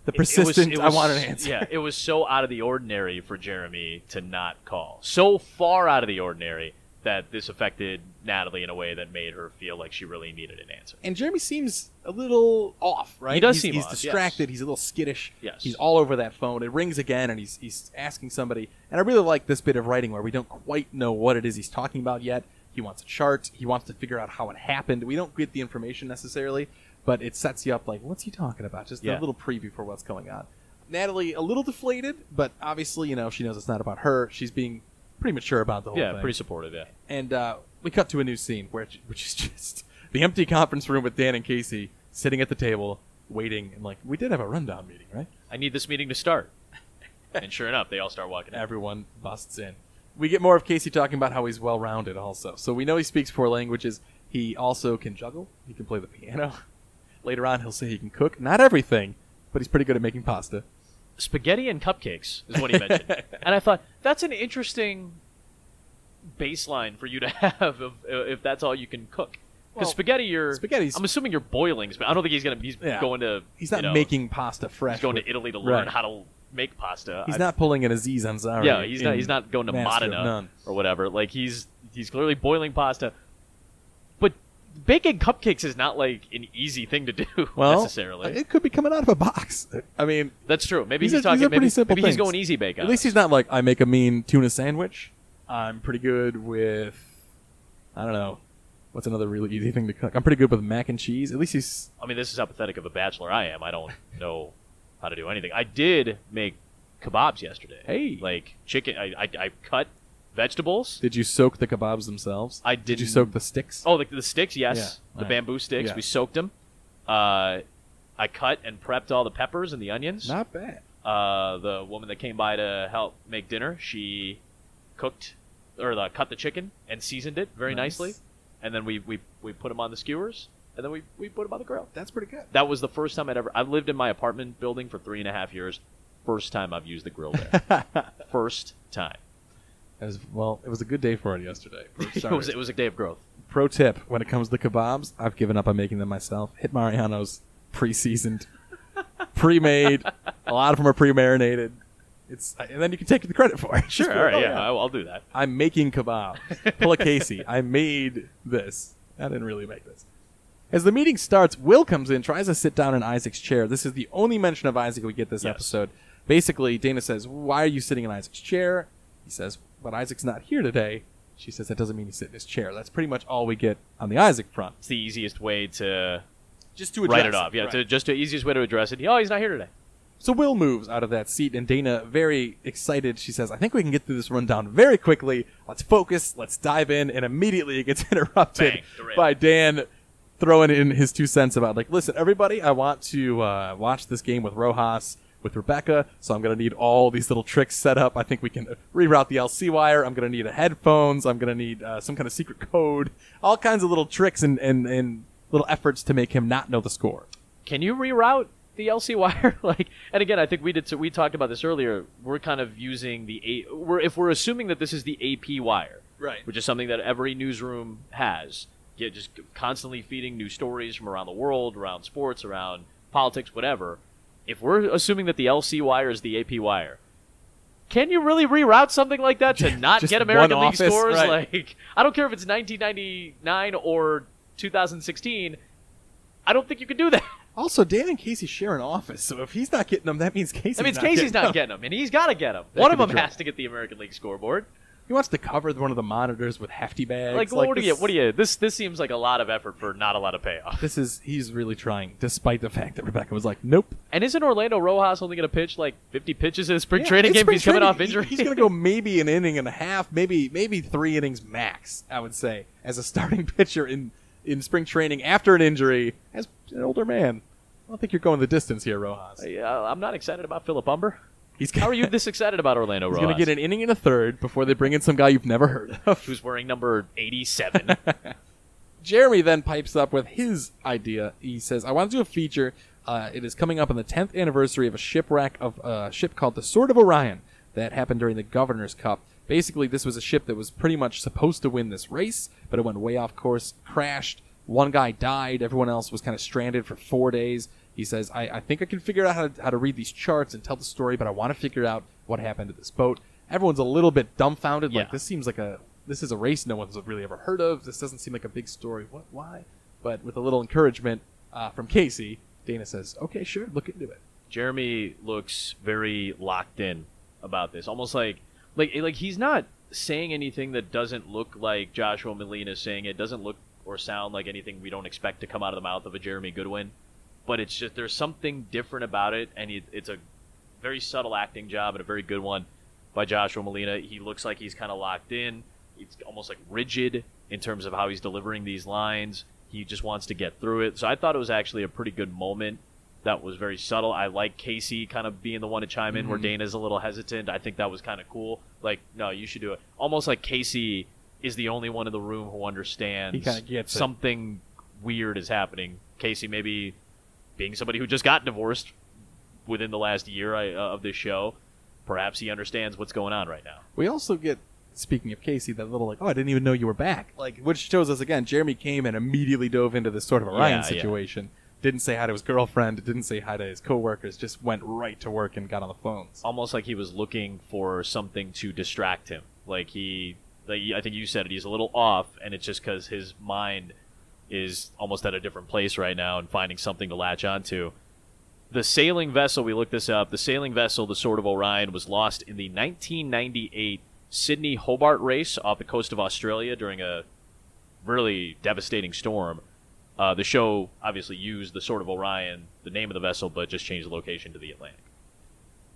the It- it was- persistent. it I was- want an answer. Yeah, it was so out of the ordinary for Jeremy to not call. So far out of the ordinary that this affected Natalie in a way that made her feel like she really needed an answer. And Jeremy seems a little off, right? He does he's, seem he's off, yes. distracted. He's a little skittish. Yes. He's all over that phone. It rings again, and he's he's asking somebody. And I really like this bit of writing where we don't quite know what it is he's talking about yet. He wants a chart. He wants to figure out how it happened. We don't get the information necessarily, but it sets you up like, what's he talking about? Just Yeah. a little preview for what's going on. Natalie a little deflated, but obviously, you know, she knows it's not about her. She's being pretty mature about the whole Yeah, thing. Yeah, pretty supportive. Yeah. And uh, we cut to a new scene, where which is just the empty conference room with Dan and Casey sitting at the table, waiting, and like, we did have a rundown meeting, right? I need this meeting to start. and sure enough, they all start walking in. Everyone busts in. We get more of Casey talking about how he's well rounded, also. So we know he speaks four languages. He also can juggle. He can play the piano. Later on, he'll say he can cook. Not everything, but he's pretty good at making pasta. Spaghetti and cupcakes is what he mentioned. and I thought that's an interesting baseline for you to have if, uh, if that's all you can cook. Because Well, spaghetti, you're spaghetti's- I'm assuming you're boiling. But I don't think he's gonna. He's Yeah. going to. He's not you know, making pasta fresh. He's going to Italy to learn Right. how to make pasta. He's I- not pulling an Aziz Ansari. Yeah, he's not. He's not going to Modena or whatever. Like he's he's clearly boiling pasta. But baking cupcakes is not like an easy thing to do Well, necessarily. it could be coming out of a box. I mean, That's true. Maybe these he's are, talking. these are maybe maybe he's going easy bake. At least us. he's not like I make a mean tuna sandwich. I'm pretty good with I don't know what's another really easy thing to cook. I'm pretty good with mac and cheese. At least he's I mean, this is how pathetic of a bachelor I am. I don't know how to do anything. I did make kebabs yesterday. Hey. like chicken. I I, I cut vegetables. Did you soak the kebabs themselves? I Did you didn't- soak the sticks? Oh, the, the sticks, yes, Yeah, the bamboo sticks. Yeah. We soaked them. Uh, I cut and prepped all the peppers and the onions. Not bad. Uh, the woman that came by to help make dinner, she cooked or the, cut the chicken and seasoned it very Nice. nicely, and then we, we we put them on the skewers, and then we, we put them on the grill. That's pretty good. That was the first time I'd ever. I've lived in my apartment building for three and a half years. First time I've used the grill there. first time. As well, it was a good day for it yesterday. for It was it was a day of growth. Pro tip: When it comes to kebabs, I've given up on making them myself. Hit Mariano's pre-seasoned, pre-made. a lot of them are pre-marinated. It's and then you can take the credit for it. Sure, be oh, all right, "Oh, yeah, I'll, I'll do that. I'm making kebab. Pull a Casey. I made this. I didn't really make this. As the meeting starts, Will comes in, tries to sit down in Isaac's chair. This is the only mention of Isaac we get this Yes. episode. Basically, Dana says, "Why are you sitting in Isaac's chair?" He says, "But Isaac's not here today." She says, "That doesn't mean he's sitting in his chair." That's pretty much all we get on the Isaac front. It's the easiest way to Just to write it off. Yeah, right. to, just the easiest way to address it. Oh, he's not here today. So Will moves out of that seat, and Dana, very excited, she says, I think we can get through this rundown very quickly. Let's focus, let's dive in, and immediately it gets interrupted Bang, by Dan throwing in his two cents about, like, listen, everybody, I want to uh, watch this game with Rojas, with Rebecca, so I'm going to need all these little tricks set up. I think we can reroute the LC wire. I'm going to need a headphones. I'm going to need uh, some kind of secret code. All kinds of little tricks and, and, and little efforts to make him not know the score. Can you reroute the LC wire? like, and again, I think we did. So we talked about this earlier. We're kind of using the A. We're if we're assuming that this is the AP wire, Right. Which is something that every newsroom has. Get just constantly feeding new stories from around the world, around sports, around politics, whatever. If we're assuming that the LC wire is the AP wire, can you really reroute something like that to not get American League office, scores? right. Like, I don't care if it's 1999 or 2016. I don't think you can do that. Also, Dan and Casey share an office, so if he's not getting them, that means Casey's That means not Casey's getting not them. getting them, and he's got to get them. That One of them has to get the American League scoreboard. He wants to cover one of the monitors with hefty bags. Like, what do you? What do you? This this seems like a lot of effort for not a lot of payoff. This is he's really trying, despite the fact that Rebecca was like, "Nope." And isn't Orlando Rojas only going to pitch like 50 pitches in a spring Yeah, training game? if spring He's coming training. off He- injury. He's going to go maybe an inning and a half, maybe maybe three innings max. I would say as a starting pitcher in in spring training after an injury as an older man. I don't think you're going the distance here, Rojas. Yeah, I'm not excited about Philip Humber. He's How are you this excited about Orlando He's Rojas? going to get an inning and a third before they bring in some guy you've never heard of. Who's wearing number 87? Jeremy then pipes up with his idea. He says, I want to do a feature. Uh, it is coming up on the 10th anniversary of a shipwreck of a ship called the Sword of Orion that happened during the Governor's Cup. Basically, this was a ship that was pretty much supposed to win this race, but it went way off course, crashed. One guy died. Everyone else was kind of stranded for four days. He says, I, I think I can figure out how to, how to read these charts and tell the story, but I want to figure out what happened to this boat. Everyone's a little bit dumbfounded. Like, Yeah. this seems like a this is a race no one's really ever heard of. This doesn't seem like a big story. What? Why? But with a little encouragement uh, from Casey, Dana says, "Okay, sure, look into it." Jeremy looks very locked in about this, almost like like like he's not saying anything that doesn't look like Joshua Malina is saying it. Doesn't look or sound like anything we don't expect to come out of the mouth of a Jeremy Goodwin. But it's just there's something different about it, and it, it's a very subtle acting job and a very good one by Joshua Malina. He looks like he's kind of locked in. It's almost like rigid in terms of how he's delivering these lines. He just wants to get through it. So I thought it was actually a pretty good moment. That was very subtle. I like Casey kind of being the one to chime in where Mhm. Dana's a little hesitant. I think that was kind of cool. Like, no, you should do it. Almost like Casey is the only one in the room who understands gets it. something weird is happening. Casey maybe being somebody who just got divorced within the last year I, uh, of this show, perhaps he understands what's going on right now. We also get, speaking of Casey, that little like, oh, I didn't even know you were back. Like, which shows us again, Jeremy came and immediately dove into this sort of Orion Yeah, yeah. situation. Didn't say hi to his girlfriend. Didn't say hi to his coworkers. Just went right to work and got on the phones. Almost like he was looking for something to distract him. Like he, like I think you said it, he's a little off, and it's just because his mind is almost at a different place right now and finding something to latch onto. The sailing vessel, we looked this up, the sailing vessel, the Sword of Orion, was lost in the 1998 Sydney Hobart race off the coast of Australia during a really devastating storm. Uh, the show obviously used the Sword of Orion, the name of the vessel, but just changed the location to the Atlantic.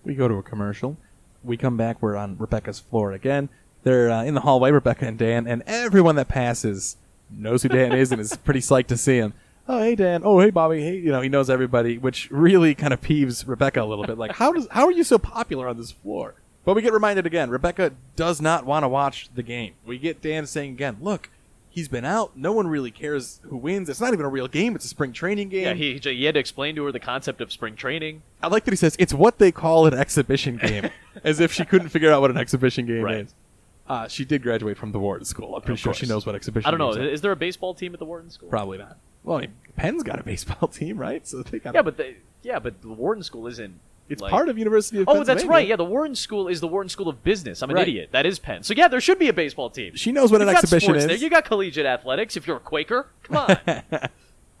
We go to a commercial. We come back. We're on Rebecca's floor again. They're uh, in the hallway, Rebecca and Dan, and everyone that passes knows who Dan is and is pretty psyched to see him. Oh, hey Dan. Oh, hey Bobby. Hey, you know he knows everybody, which really kind of peeves Rebecca a little bit. Like, how does how are you so popular on this floor? But we get reminded again. Rebecca does not want to watch the game. We get Dan saying again, "Look, he's been out. No one really cares who wins. It's not even a real game. It's a spring training game." Yeah, he, he had to explain to her the concept of spring training. I like that he says it's what they call an exhibition game, as if she couldn't figure out what an exhibition game Right. is. Uh, she did graduate from the Wharton School. I'm pretty sure she course. knows what exhibition. I don't know. games are. Is there a baseball team at the Wharton School? Probably not. Well, I mean, Penn's got a baseball team, right? So they got. Yeah, but they, yeah, but the Wharton School isn't. It's like- part of University of Oh, that's Pennsylvania. right. Yeah, the Wharton School is the Wharton School of Business. I'm an Right. idiot. That is Penn. So yeah, there should be a baseball team. She knows what You've an got exhibition sports is. There. You got collegiate athletics. If you're a Quaker, come on.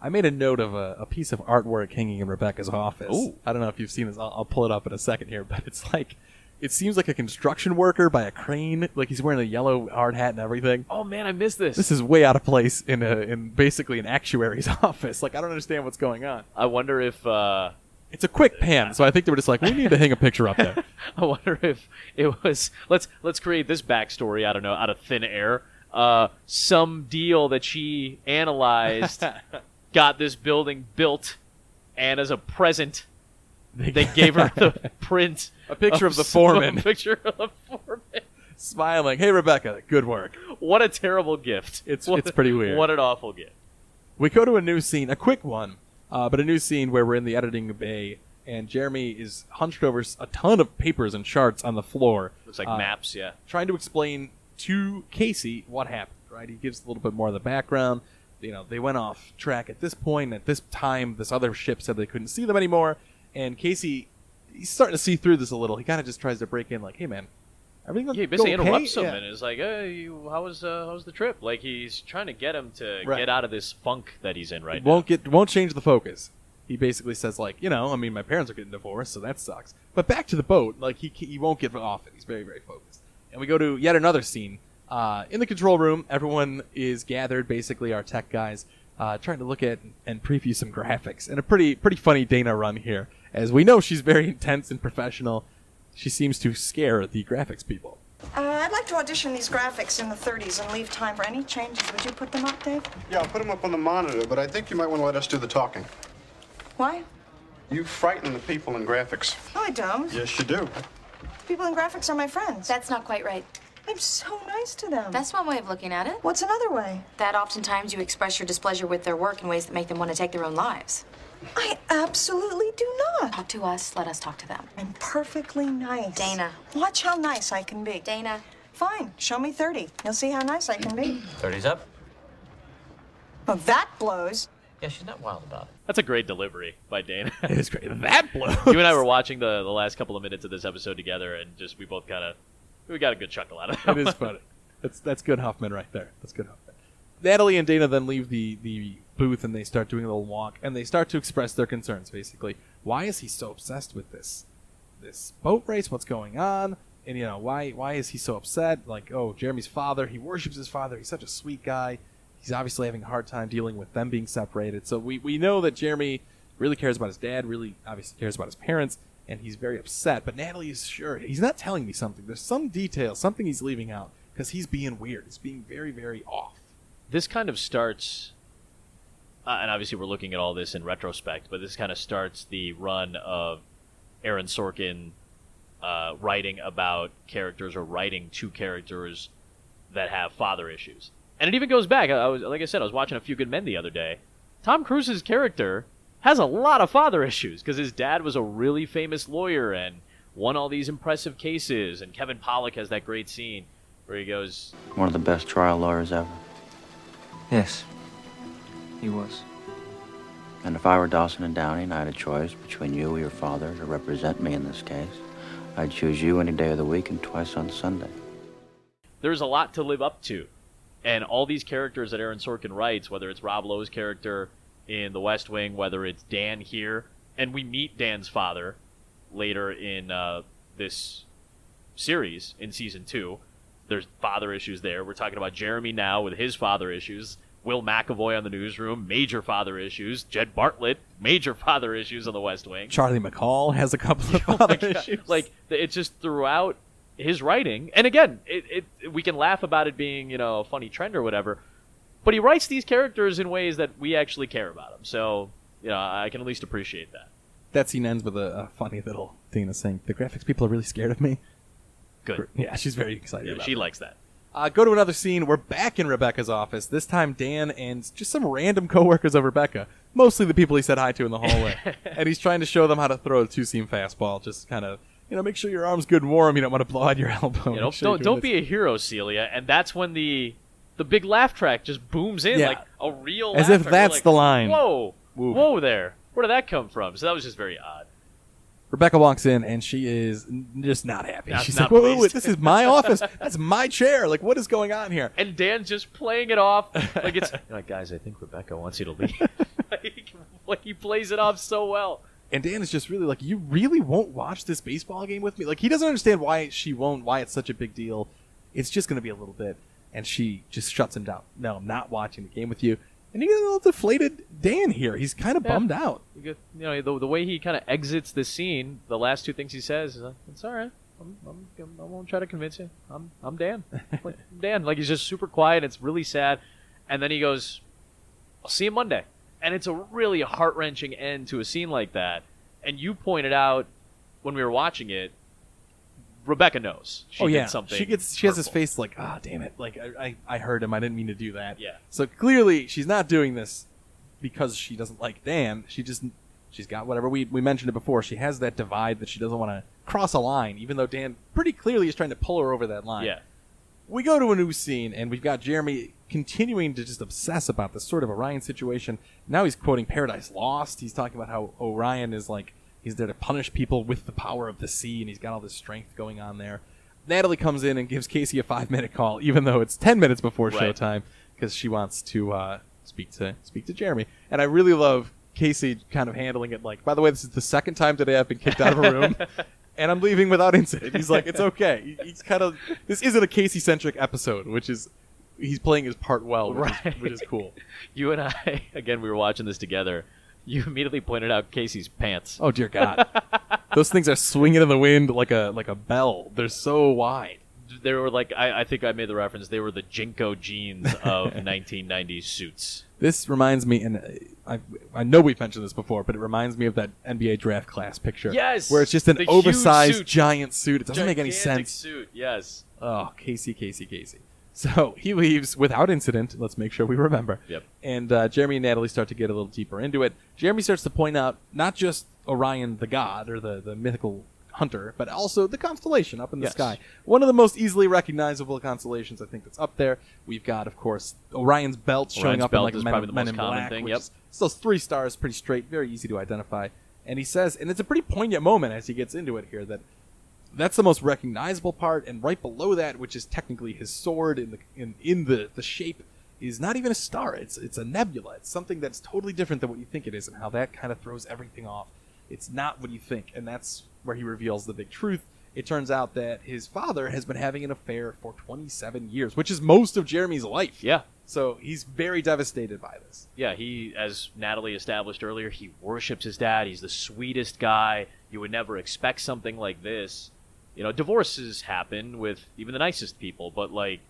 I made a note of a, a piece of artwork hanging in Rebecca's office. Ooh. I don't know if you've seen this. I'll, I'll pull it up in a second here, but it's like. It seems like a construction worker by a crane. Like he's wearing a yellow hard hat and everything. oh man, I missed this. This is way out of place in a in basically an actuary's office. Like I don't understand what's going on. I wonder if. uh It's a quick pan, so I think they were just like, we need to hang a picture up there. I wonder if it was let's let's create this backstory. I don't know out of thin air. Uh, some deal that she analyzed got this building built, and as a present, they gave her the print, A picture of the foreman. A picture of the foreman. Smiling. Hey, Rebecca, good work. What a terrible gift! It's- What- it's pretty weird. What an awful gift. We go to a new scene, a quick one, uh, but a new scene where we're in the editing bay, and Jeremy is hunched over a ton of papers and charts on the floor. Looks like uh, maps. Yeah. Trying to explain to Casey what happened, right? He gives a little bit more of the background. You know, they went off track at this point. At this time, this other ship said they couldn't see them anymore. And Casey, he's starting to see through this a little. He kind of just tries to break in, like, hey, man, everything Yeah, he basically okay? interrupts him Yeah. and is like, "Hey, you, how was uh, how was the trip?" Like he's trying to get him to Right. get out of this funk that he's in right now. won't get won't change the focus. He basically says like, you know, I mean, my parents are getting divorced, so that sucks. But back to the boat, like he he won't get off it. He's very very focused. And we go to yet another scene uh, in the control room. Everyone is gathered, basically our tech guys, uh, trying to look at and preview some graphics. And a pretty pretty funny Dana run here, as we know she's very intense and professional. She seems to scare the graphics people. Uh, I'd like to audition these graphics in the 30s and leave time for any changes. Would you put them up, Dave? Yeah, I'll put them up on the monitor, but I think you might want to let us do the talking. Why? You frighten the people in graphics. No, I don't. Yes, you do. The people in graphics are my friends. That's not quite right. I'm so nice to them. That's one way of looking at it. What's another way? That oftentimes you express your displeasure with their work in ways that make them want to take their own lives. I absolutely do not. Talk to us, let us talk to them. I'm perfectly nice. Dana. Watch how nice I can be. Dana. Fine. Show me 30. You'll see how nice I can be. 30's up. Well, that blows. Yeah, she's not wild about it. That's a great delivery by Dana. It is great. That blows. you and I were watching the the last couple of minutes of this episode together, and just we both kind of we got a good chuckle out of it. it is funny. That's that's good Huffman right there. That's good Huffman. Natalie and Dana then leave the the booth and they start doing a little walk and they start to express their concerns. Basically, why is he so obsessed with this this boat race? What's going on? And you know why why is he so upset? Like oh Jeremy's father, he worships his father. He's such a sweet guy. He's obviously having a hard time dealing with them being separated. So we we know that Jeremy really cares about his dad. Really obviously cares about his parents. and he's very upset. But Natalie is sure he's not telling me something. There's some detail, something he's leaving out because he's being weird. He's being very, very off. This kind of starts, uh, and obviously we're looking at all this in retrospect, but this kind of starts the run of Aaron Sorkin uh, writing about characters or writing to characters that have father issues. And it even goes back. I was, like I said, I was watching A Few Good Men the other day. Tom Cruise's character has a lot of father issues because his dad was a really famous lawyer and won all these impressive cases. And Kevin Pollak has that great scene where he goes, One of the best trial lawyers ever. Yes, he was. And if I were Dawson and Downey and I had a choice between you or your father to represent me in this case, I'd choose you any day of the week and twice on Sunday. There's a lot to live up to. And all these characters that Aaron Sorkin writes, whether it's Rob Lowe's character in The West Wing, whether it's Dan here, and we meet Dan's father later in uh, this series in season two. There's father issues there. We're talking about Jeremy now with his father issues. Will McAvoy on the newsroom, major father issues. Jed Bartlet, major father issues on the West Wing. Charlie McCall has a couple of oh father issues. Like it's just throughout his writing. And again, it, it we can laugh about it being you know a funny trend or whatever, but he writes these characters in ways that we actually care about them. So you know I can at least appreciate that. That scene ends with a, a funny little thing of saying, "The graphics people are really scared of me." Good. Yeah, she's very excited. Yeah, she that. likes that. Uh, go to another scene. We're back in Rebecca's office. This time, Dan and just some random coworkers of Rebecca, mostly the people he said hi to in the hallway, and he's trying to show them how to throw a two-seam fastball. Just kind of, you know, make sure your arm's good and warm. You don't want to blow out your elbow. Know, Make sure don't don't be a hero, Celia. And that's when the the big laugh track just booms in Yeah. like a real. As laugh if track. That's like, the line. Whoa, Woof. whoa there. Where did that come from? So that was just very odd. Rebecca walks in and she is just not happy. Not- She's not like, wait, wait, wait, pleased. this is my office. That's my chair. Like, what is going on here? And Dan's just playing it off like it's like, guys, I think Rebecca wants you to leave. like, like he plays it off so well. And Dan is just really like, you really won't watch this baseball game with me? Like, he doesn't understand why she won't, why it's such a big deal. It's just going to be a little bit. And she just shuts him down. No, I'm not watching the game with you. And you get a little deflated Dan here. He's kind of Yeah. bummed out. You, get, you know the, the way he kind of exits the scene. The last two things he says is, uh, "It's all right. I'm, I'm, I won't try to convince you. I'm I'm Dan. like, I'm Dan. Like he's just super quiet. It's really sad. And then he goes, "I'll see you Monday." And it's a really heart wrenching end to a scene like that. And you pointed out when we were watching it, Rebecca knows. She oh did yeah, something. she gets she has this hurtful. face like, ah, damn it! Like I, I I heard him. I didn't mean to do that. Yeah. So clearly she's not doing this because she doesn't like Dan. She just she's got whatever we we mentioned it before. She has that divide that she doesn't want to cross a line, even though Dan pretty clearly is trying to pull her over that line. Yeah. We go to a new scene and we've got Jeremy continuing to just obsess about this sort of Orion situation. Now he's quoting Paradise Lost. He's talking about how Orion is like he's there to punish people with the power of the sea and he's got all this strength going on there. Natalie comes in and gives Casey a five minute call, even though it's ten minutes before Right. showtime, because she wants to uh, speak to speak to Jeremy. And I really love Casey kind of handling it like, by the way, this is the second time today I've been kicked out of a room. And I'm leaving without incident. He's like, it's okay. He's kind of. This isn't a Casey centric episode, which is he's playing his part well, which, Right. is, which is cool. You and I, again, we were watching this together. You immediately pointed out Casey's pants. Oh dear God, those things are swinging in the wind like a like a bell. They're so wide. They were like, I, I think I made the reference. They were the JNCO jeans of 1990s suits. This reminds me, and uh, I I know we've mentioned this before, but it reminds me of that NBA draft class picture. Yes! where it's just an The huge oversized suit. giant suit. It doesn't make any Gigantic sense. Suit, yes. Oh, Casey, Casey, Casey. So he leaves without incident. Let's make sure we remember. Yep. And uh, Jeremy and Natalie start to get a little deeper into it. Jeremy starts to point out not just Orion the god or the, the mythical hunter, but also the constellation up in the Yes. sky. One of the most easily recognizable constellations I think that's up there. We've got, of course, Orion's belt showing Orion's up belt in like is Men, probably the Men most in common Black, thing, yep. is- it's those three stars, pretty straight, very easy to identify. And he says, and it's a pretty poignant moment as he gets into it here that that's the most recognizable part, and right below that, which is technically his sword in the in, in the, the shape, is not even a star. It's it's a nebula. It's something that's totally different than what you think it is, and how that kind of throws everything off. It's not what you think, and that's where he reveals the big truth. it turns out that his father has been having an affair for 27 years, which is most of Jeremy's life. Yeah. So he's very devastated by this. Yeah, he, as Natalie established earlier, he worships his dad. He's the sweetest guy. You would never expect something like this. You know, divorces happen with even the nicest people, but like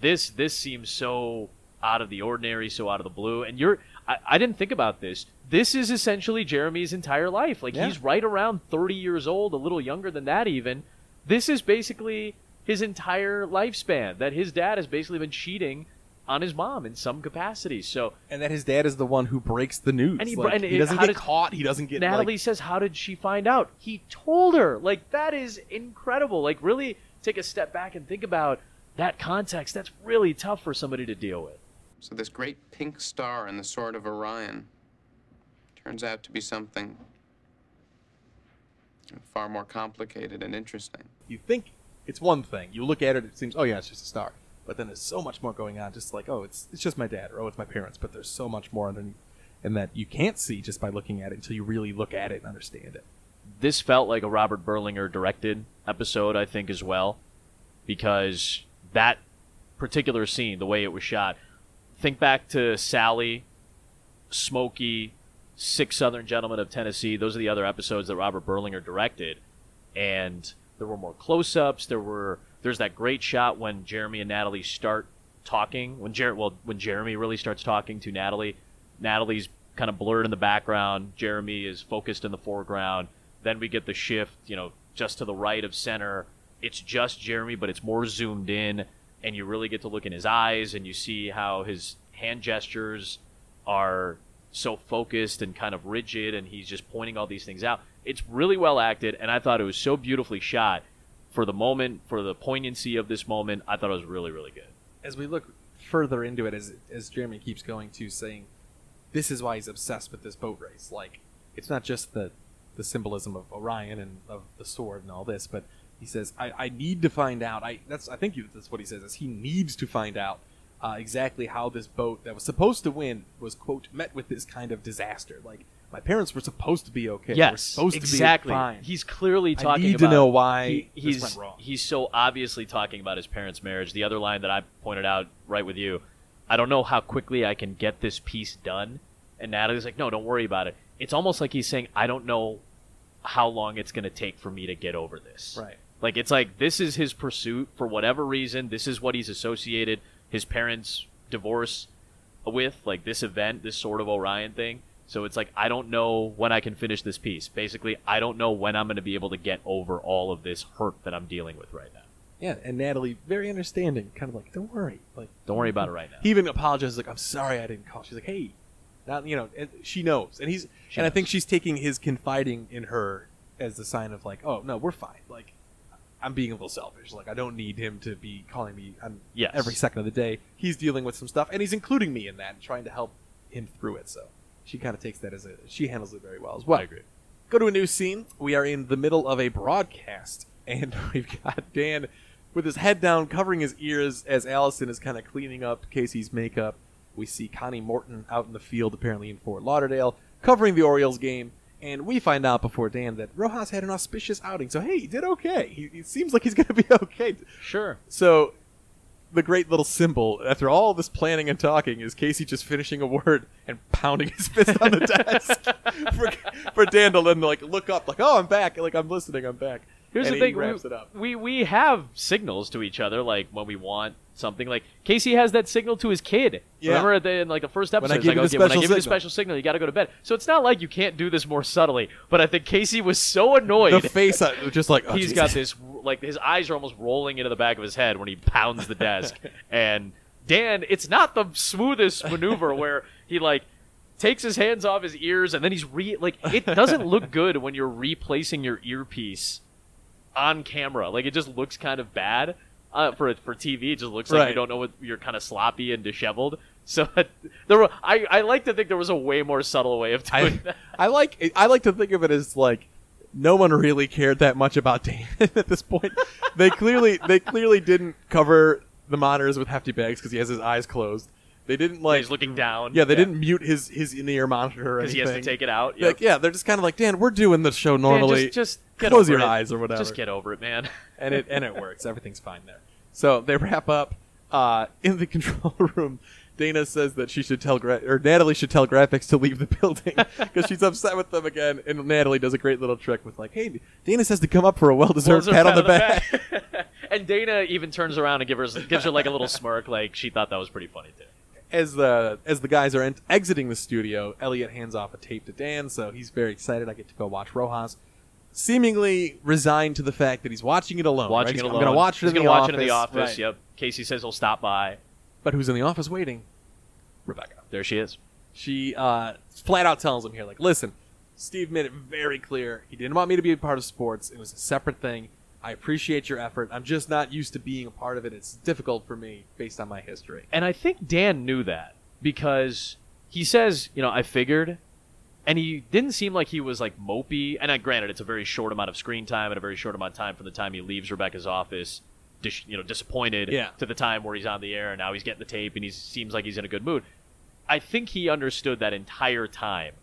this, this seems so out of the ordinary, so out of the blue. And you're, I, I didn't think about this. This is essentially Jeremy's entire life. Like Yeah. he's right around 30 years old, a little younger than that even. This is basically his entire lifespan. That his dad has basically been cheating on his mom in some capacity. So And that his dad is the one who breaks the news. and he, Like, and he doesn't get did- caught. He doesn't get Natalie like, says, "How did she find out?" He told her. Like that is incredible. Like really take a step back and think about that context. That's really tough for somebody to deal with. So this great pink star in the sword of Orion turns out to be something far more complicated and interesting. you think it's one thing. You look at it, it seems, oh yeah, it's just a star. But then there's so much more going on. Just like, oh, it's it's just my dad, or oh, it's my parents. But there's so much more underneath, and that you can't see just by looking at it until you really look at it and understand it. This felt like a Robert Berlinger directed episode, I think, as well, because that particular scene, the way it was shot. Think back to Sally, Smokey, Six Southern Gentlemen of Tennessee. Those are the other episodes that Robert Berlinger directed, and there were more close-ups. There were there's that great shot when Jeremy and Natalie start talking. When Jer- well, when Jeremy really starts talking to Natalie, Natalie's kind of blurred in the background. Jeremy is focused in the foreground. Then we get the shift, you know, just to the right of center. It's just Jeremy, but it's more zoomed in, and you really get to look in his eyes, and you see how his hand gestures are so focused and kind of rigid, and he's just pointing all these things out. It's really well acted, and I thought it was so beautifully shot for the moment, for the poignancy of this moment. I thought it was really, really good. As we look further into it, as as Jeremy keeps going to saying, this is why he's obsessed with this boat race. Like, it's not just the the symbolism of Orion and of the sword and all this, but he says, I, I need to find out. I that's I think that's what he says is he needs to find out uh, exactly how this boat that was supposed to win was quote met with this kind of disaster. Like my parents were supposed to be okay. They were Yes, supposed exactly. to be fine. He's clearly talking I need about to know why he- he's went wrong. he's so obviously talking about his parents' marriage. The other line that I pointed out right with you, I don't know how quickly I can get this piece done. And Natalie's like, no, don't worry about it. It's almost like he's saying, I don't know how long it's going to take for me to get over this. Right. Like it's like this is his pursuit for whatever reason. This is what he's associated his parents' divorce with, like this event, this sort of Orion thing. So it's like I don't know when I can finish this piece. Basically, I don't know when I'm going to be able to get over all of this hurt that I'm dealing with right now. Yeah, and Natalie very understanding, kind of like, don't worry, like Don't worry about it right now. He even apologizes, like, I'm sorry I didn't call. She's like, hey, not you know, and she knows, and he's, She and I think she's taking his confiding in her as the sign of like, oh no, we're fine. Like, I'm being a little selfish. Like, I don't need him to be calling me on Yes. every second of the day. He's dealing with some stuff, and he's including me in that, and trying to help him through it. So she kind of takes that as a she handles it very well as well. I agree. Go to a new scene. We are in the middle of a broadcast, and we've got Dan with his head down, covering his ears as Allison is kind of cleaning up Casey's makeup. We see Connie Morton out in the field, apparently in Fort Lauderdale, covering the Orioles game. And we find out before Dan that Rojas had an auspicious outing. So, hey, he did okay. He, he seems like he's going to be okay. Sure. So, the great little symbol, after all this planning and talking, is Casey just finishing a word and pounding his fist on the desk for, for Dan to then like look up, like, "Oh, I'm back! Like I'm listening, I'm back." Here's and the thing: we, it up. we we have signals to each other, like when we want something. Like Casey has that signal to his kid. Yeah. Remember at the in like the first When I episode, give like, you okay, when I give you the special signal, you got to go to bed. So it's not like you can't do this more subtly. But I think Casey was so annoyed. The face, just like oh, he's Jesus. got this like his eyes are almost rolling into the back of his head when he pounds the desk. and Dan, it's not the smoothest maneuver where he like takes his hands off his ears and then he's re like it doesn't look good when you're replacing your earpiece on camera. Like it just looks kind of bad. Uh, for for TV, it just looks like Right. you don't know what you're kind of sloppy and disheveled. So there were, I I like to think there was a way more subtle way of doing I, that. I like I like to think of it as like no one really cared that much about Dan at this point. they clearly they clearly didn't cover the monitors with hefty bags because he has his eyes closed. They didn't like He's looking down. Yeah, they didn't mute his his in the ear monitor because he has to take it out. Like, yeah, they're just kind of like Dan. We're doing the show Dan, normally. just, just Get close your it. eyes or whatever. Just get over it, man. and it and it works. Everything's fine there. So they wrap up uh, in the control room. Dana says that she should tell Gra- or Natalie should tell graphics to leave the building because she's upset with them again. And Natalie does a great little trick with like, "Hey, Dana says to come up for a well-deserved Well, pat on the back." and Dana even turns around and give her, gives her like a little smirk, like she thought that was pretty funny too. as the as the guys are ent- exiting the studio, Elliot hands off a tape to Dan, so he's very excited. I get to go watch Rojas, seemingly resigned to the fact that he's watching it alone. Watching right? it alone. I'm gonna watch it He's in gonna the watch office. it in the office. Right. Yep. Casey says he'll stop by. But who's in the office waiting? Rebecca. There she is. She uh, flat out tells him here, like, listen, Steve made it very clear he didn't want me to be a part of sports. It was a separate thing. I appreciate your effort. I'm just not used to being a part of it. It's difficult for me based on my history. And I think Dan knew that because he says, you know, I figured, and he didn't seem like he was like mopey. And I granted, it's a very short amount of screen time and a very short amount of time from the time he leaves Rebecca's office, dis- you know, disappointed Yeah. to the time where he's on the air and now he's getting the tape and he seems like he's in a good mood. I think he understood that entire time.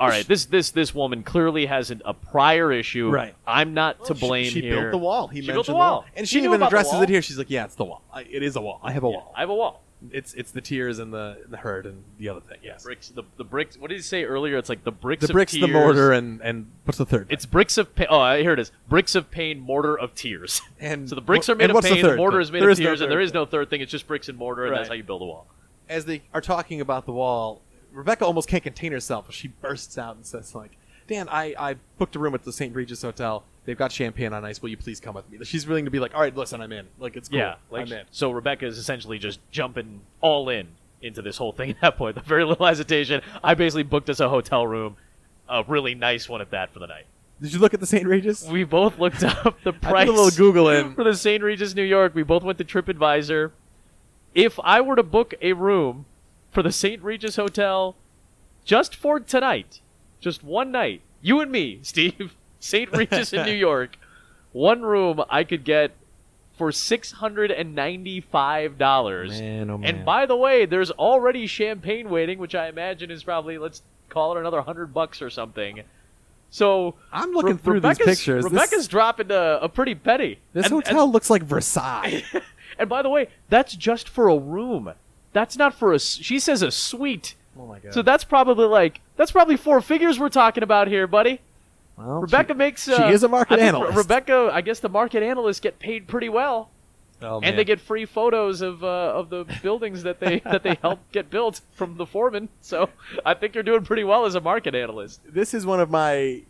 All right, this this this woman clearly has an, a prior issue. Right. I'm not to blame she, here. built the wall. He she mentioned built the wall, and she, knew even addresses it here. She's like, "Yeah, it's the wall. I, it is a wall. I have a wall. I have a wall. It's it's the tears and the the hurt and the other thing. Yes, bricks. The, the bricks. What did he say earlier? It's like the bricks. the of bricks, the tears. mortar, and and what's the third? It's bricks of pain. Oh, here it is. Bricks of pain, mortar of tears. And so the bricks wh- are made and of what's the pain, third mortar thing? is made There of is no tears, and third there is no third thing. It's just bricks and mortar, and that's how you build a wall. as they are talking about the wall, Rebecca almost can't contain herself. She bursts out and says, "Like, Dan, I, I booked a room at the St. Regis Hotel. They've got champagne on ice. Will you please come with me?" She's willing to be like, "All right, listen, I'm in. Like, it's cool. Yeah, like I'm in." so. Rebecca is essentially just jumping all in into this whole thing at that point. Very little hesitation. I basically booked us a hotel room, a really nice one at that for the night. Did you look at the St. Regis? We both looked up the I price. did a little googling. for the St. Regis, New York. We both went to TripAdvisor. If I were to book a room for the St. Regis Hotel just for tonight, just one night, you and me, Steve, St. Regis in New York, one room I could get for six hundred and ninety-five dollars. Man, oh man. And by the way, there's already champagne waiting, which I imagine is probably let's call it another hundred bucks or something. So I'm looking Re- through these Rebecca's- pictures. This- Rebecca's dropping a, a pretty penny. This And- hotel looks like Versailles. And, and by the way, that's just for a room. That's not for a. She says a suite. Oh my god. So that's probably like that's probably four figures we're talking about here, buddy. well, Rebecca she, makes. she Uh, is a market I analyst. Rebecca, I guess the market analysts get paid pretty well, oh, man. and they get free photos of uh, of the buildings that they that they help get built from the foreman. So I think you're doing pretty well as a market analyst. This is one of my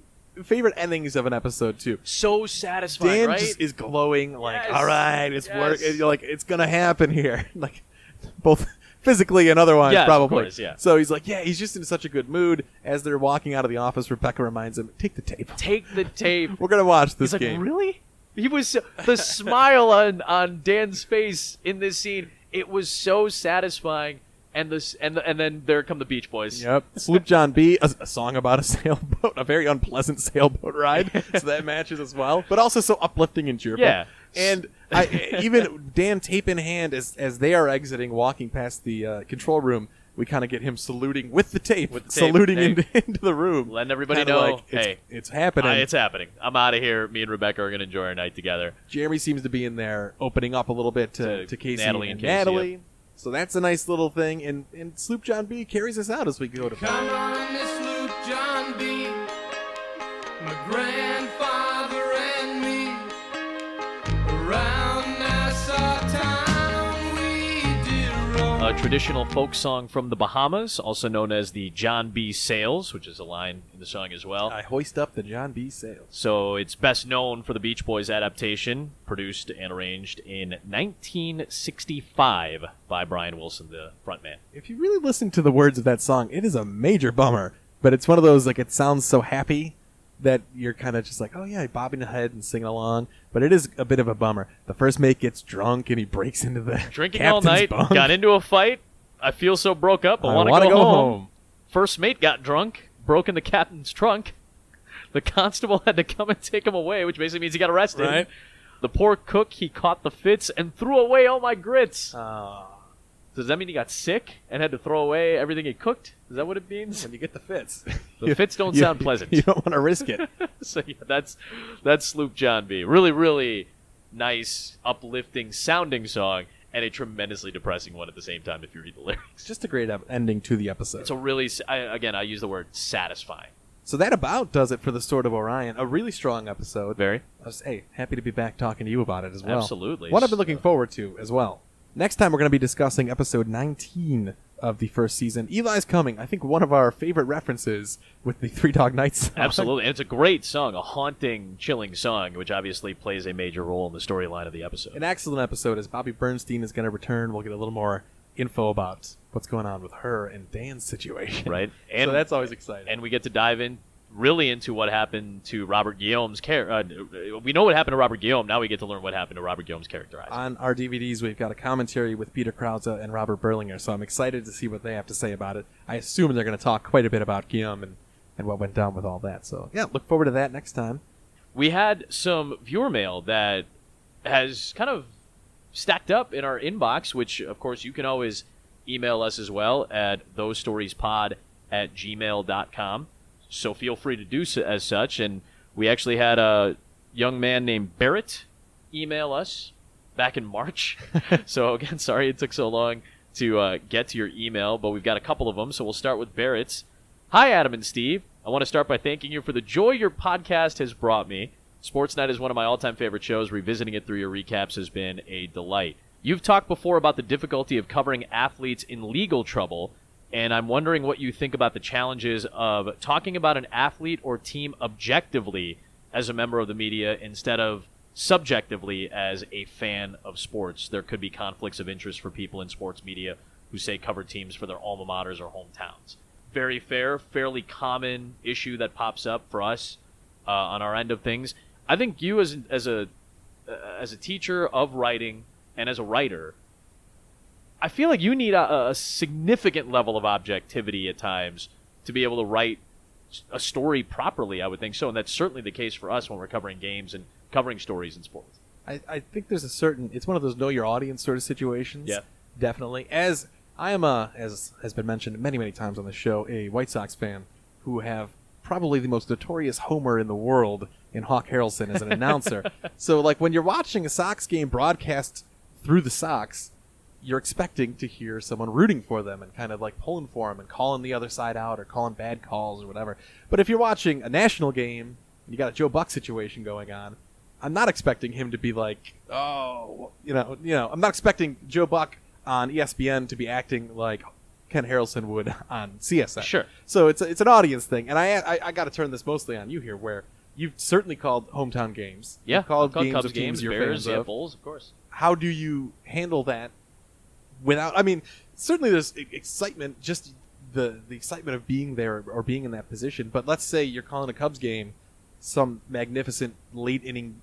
favorite endings of an episode too. So satisfying, Dan right? just is glowing like, Yes. all right, it's work. Yes. You're like, it's gonna happen here, like both physically and otherwise, of probably. course, yeah. So he's like, yeah, he's just in such a good mood. As they're walking out of the office, Rebecca reminds him, take the tape. Take the tape. We're gonna watch this He's like, game. really? He was so, the smile on on Dan's face in this scene. It was so satisfying, and this and the, and then there come the Beach Boys. Yep, Sloop John B, a, a song about a sailboat, a very unpleasant sailboat ride. so that matches as well, but also so uplifting and cheerful. Yeah. and I, even Dan tape in hand as as they are exiting, walking past the uh, control room. We kind of get him saluting with the tape, With the tape, saluting hey. into, into the room, Letting everybody Kinda know, like, it's, hey, it's happening. Uh, it's happening. I'm out of here. Me and Rebecca are gonna enjoy our night together. Jeremy seems to be in there, opening up a little bit to, To to Casey Natalie and, and Casey, Natalie. So that's a nice little thing, and and Sloop John B carries us out as we go to bed. on this loop, John B. A traditional folk song from the Bahamas, also known as the John B. Sails, which is a line in the song as well. I hoist up the John B sails. So it's best known for the Beach Boys adaptation, produced and arranged in 1965 by Brian Wilson, the frontman. If you really listen to the words of that song, it is a major bummer. But it's one of those like it sounds so happy that you're kind of just like, oh yeah, bobbing the head and singing along. But it is a bit of a bummer. The first mate gets drunk and he breaks into the Drinking all night, bunk. got into a fight. I feel so broke up. I, I want to go, go home. home. First mate got drunk, broke in the captain's trunk. The constable had to come and take him away, which basically means he got arrested. Right. The poor cook, he caught the fits and threw away all my grits. Ah. Does that mean he got sick and had to throw away everything he cooked? Is that what it means? When you get the fits, The fits don't You- sound pleasant. You don't want to risk it. so yeah, that's that's Sloop John B. Really, really nice, uplifting sounding song, and a tremendously depressing one at the same time. If you read the lyrics, It's just a great ending to the episode. it's a really s- I, again I use the word satisfying. So that about does it for the Sword of Orion. A really strong episode. Very. I was, hey, happy to be back talking to you about it as well. Absolutely. What I've been looking forward to as well. Next time we're going to be discussing episode 19 of the first season. Eli's coming. I think one of our favorite references with the Three Dog Nights. song. Absolutely, and it's a great song, a haunting, chilling song, which obviously plays a major role in the storyline of the episode. An excellent episode as Bobby Bernstein is going to return. We'll get a little more info about what's going on with her and Dan's situation. right? so that's always exciting. And we get to dive in really into what happened to Robert Guillaume's character. Uh, we know what happened to Robert Guillaume. Now we get to learn what happened to Robert Guillaume's character. Isaac. On our DVDs, we've got a commentary with Peter Krause and Robert Berlinger, so I'm excited to see what they have to say about it. I assume they're going to talk quite a bit about Guillaume and, and what went down with all that. So, yeah, look forward to that next time. we had some viewer mail that has kind of stacked up in our inbox, which of course you can always email us as well at those stories pod at gmail.com. So feel free to do so as such. And we actually had a young man named Barrett email us back in March. so again, sorry it took so long to uh, get to your email, but we've got a couple of them. So we'll start with Barrett's. Hi, Adam and Steve. I want to start by thanking you for the joy your podcast has brought me. Sports Night is one of my all time favorite shows. Revisiting it through your recaps has been a delight. You've talked before about the difficulty of covering athletes in legal trouble, and I'm wondering what you think about the challenges of talking about an athlete or team objectively as a member of the media instead of subjectively as a fan of sports. There could be conflicts of interest for people in sports media who say cover teams for their alma maters or hometowns. Very fair, fairly common issue that pops up for us uh, on our end of things. I think you as as a uh, as a teacher of writing and as a writer, I feel like you need a, a significant level of objectivity at times to be able to write a story properly. I would think so, and that's certainly the case for us when we're covering games and covering stories in sports. I, I think there's a certain, it's one of those know your audience sort of situations. Yeah. Definitely. As I am a, as has been mentioned many, many times on the show, a White Sox fan who have probably the most notorious homer in the world in Hawk Harrelson as an announcer. so, like, when you're watching a Sox game broadcast through the Sox, you're expecting to hear someone rooting for them and kind of like pulling for them and calling the other side out or calling bad calls or whatever. But if you're watching a national game and you got a Joe Buck situation going on, I'm not expecting him to be like, oh, you know, you know, I'm not expecting Joe Buck on ESPN to be acting like Ken Harrelson would on CSN. Sure. So it's a, it's an audience thing, and I I, I got to turn this mostly on you here, where you've certainly called hometown games. Yeah, You've called, called games Cubs of games, Bears, yeah, of. Bulls, of course. How do you handle that without? I mean, certainly there's excitement, just the the excitement of being there or being in that position. But let's say you're calling a Cubs game, some magnificent late inning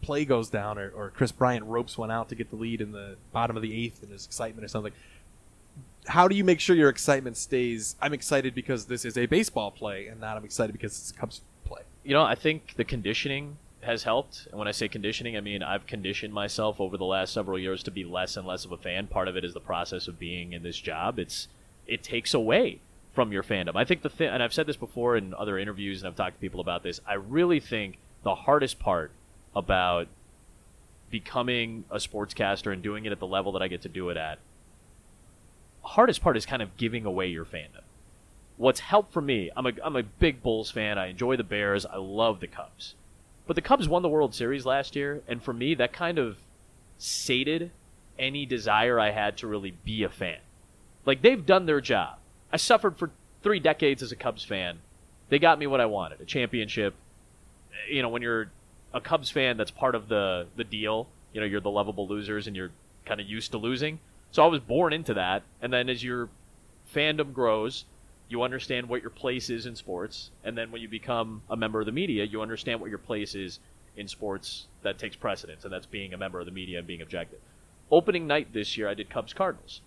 play goes down, or, or Kris Bryant ropes one out to get the lead in the bottom of the eighth, and there's excitement or something. How do you make sure your excitement stays? I'm excited because this is a baseball play, and not I'm excited because it's a Cubs play. You know, I think the conditioning has helped. And when I say conditioning, I mean I've conditioned myself over the last several years to be less and less of a fan. Part of it is the process of being in this job. It's it takes away from your fandom. I think the thing, and I've said this before in other interviews, and I've talked to people about this. I really think the hardest part about becoming a sportscaster and doing it at the level that I get to do it at, hardest part is kind of giving away your fandom. What's helped for me, I'm a, I'm a big Bulls fan. I enjoy the Bears. I love the Cubs. But the Cubs won the World Series last year, and for me, that kind of sated any desire I had to really be a fan. Like, they've done their job. I suffered for three decades as a Cubs fan. They got me what I wanted a championship. You know, when you're a Cubs fan, that's part of the, the deal. You know, you're the lovable losers and you're kind of used to losing. So I was born into that. And then as your fandom grows, you understand what your place is in sports. And then when you become a member of the media, you understand what your place is in sports that takes precedence, and that's being a member of the media and being objective. Opening night this year, I did Cubs Cardinals.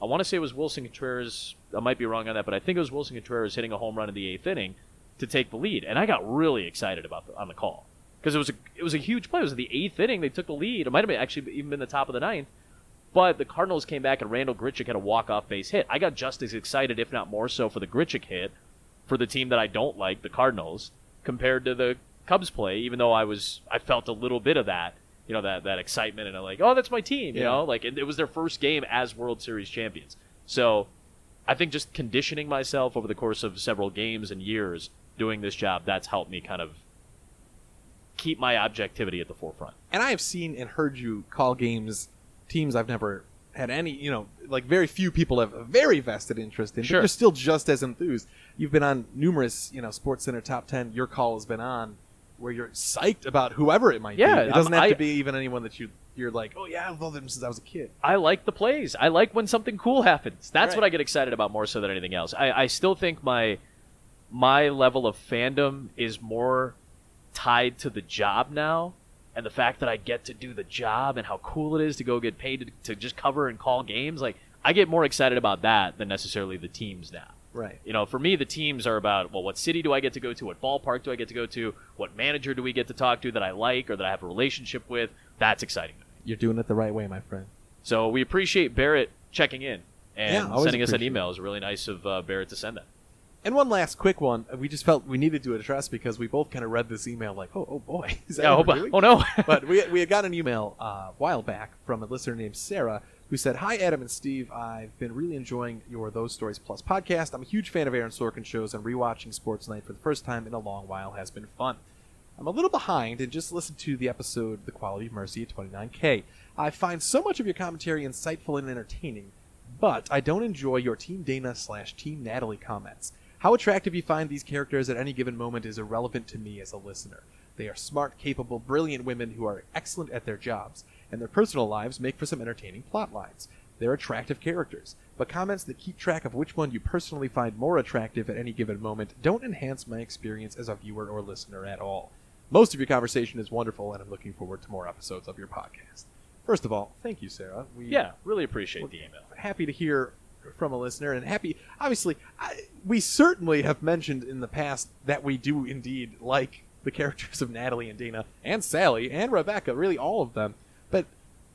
I want to say it was Willson Contreras. I might be wrong on that, but I think it was Willson Contreras hitting a home run in the eighth inning to take the lead, and I got really excited about the, on the call because it was a it was a huge play. It was the eighth inning. They took the lead. It might have been actually even been the top of the ninth, But the Cardinals came back and Randal Grichuk had a walk-off base hit. I got just as excited, if not more so, for the Gritchick hit for the team that I don't like, the Cardinals, compared to the Cubs play. Even though I was, I felt a little bit of that, you know, that that excitement and I'm like, oh, that's my team, you Yeah. know, like it, it was their first game as World Series champions. So I think just conditioning myself over the course of several games and years doing this job, that's helped me kind of keep my objectivity at the forefront. And I have seen and heard you call games teams I've never had any, you know, like very few people have a very vested interest in. Sure. But you're still just as enthused. You've been on numerous, you know, Sports Center top 10. Your call has been on where you're psyched about whoever it might be. Yeah, be. It doesn't I'm- have I- to be even anyone that you you're like, "Oh yeah, I've loved them since I was a kid." I like the plays. I like when something cool happens. That's Right. what I get excited about more so than anything else. I, I still think my my level of fandom is more tied to the job now and the fact that I get to do the job and how cool it is to go get paid to, to just cover and call games. Like I get more excited about that than necessarily the teams now. Right. You know, for me, the teams are about well, what city do I get to go to? What ballpark do I get to go to? What manager do we get to talk to that I like or that I have a relationship with? That's exciting. You're doing it the right way, my friend. So we appreciate Barrett checking in and Yeah, sending us an email. It was really nice of uh, Barrett to send that. And one last quick one. We just felt we needed to address because we both kind of read this email like, oh, oh boy. Is that Yeah, what oh, oh, no. but we, we had got an email uh, a while back from a listener named Sarah who said, Hi, Adam and Steve. I've been really enjoying your Those Stories Plus podcast. I'm a huge fan of Aaron Sorkin shows, and rewatching Sports Night for the first time in a long while has been fun. I'm a little behind and just listened to the episode The Quality of Mercy at 29K. I find so much of your commentary insightful and entertaining, but I don't enjoy your Team Dana slash Team Natalie comments. How attractive you find these characters at any given moment is irrelevant to me as a listener. They are smart, capable, brilliant women who are excellent at their jobs, and their personal lives make for some entertaining plot lines. They're attractive characters, but comments that keep track of which one you personally find more attractive at any given moment don't enhance my experience as a viewer or listener at all. Most of your conversation is wonderful, and I'm looking forward to more episodes of your podcast. First of all, thank you, Sarah. We, Yeah, really appreciate the email. happy to hear from a listener and happy obviously I, we certainly have mentioned in the past that we do indeed like the characters of natalie and dana and sally and rebecca really all of them but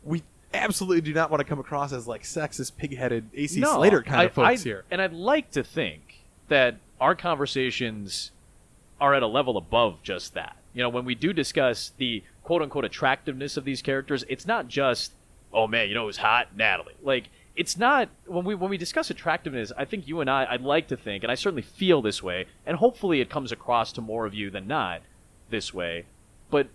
we absolutely do not want to come across as like sexist pig-headed ac No, slater kind I- of folks I- here And I'd like to think that our conversations are at a level above just that. You know, when we do discuss the quote unquote attractiveness of these characters, it's not just, oh man, you know who's hot? Natalie. Like, it's not when we when we discuss attractiveness, I think you and I I'd like to think, and I certainly feel this way, and hopefully it comes across to more of you than not this way. But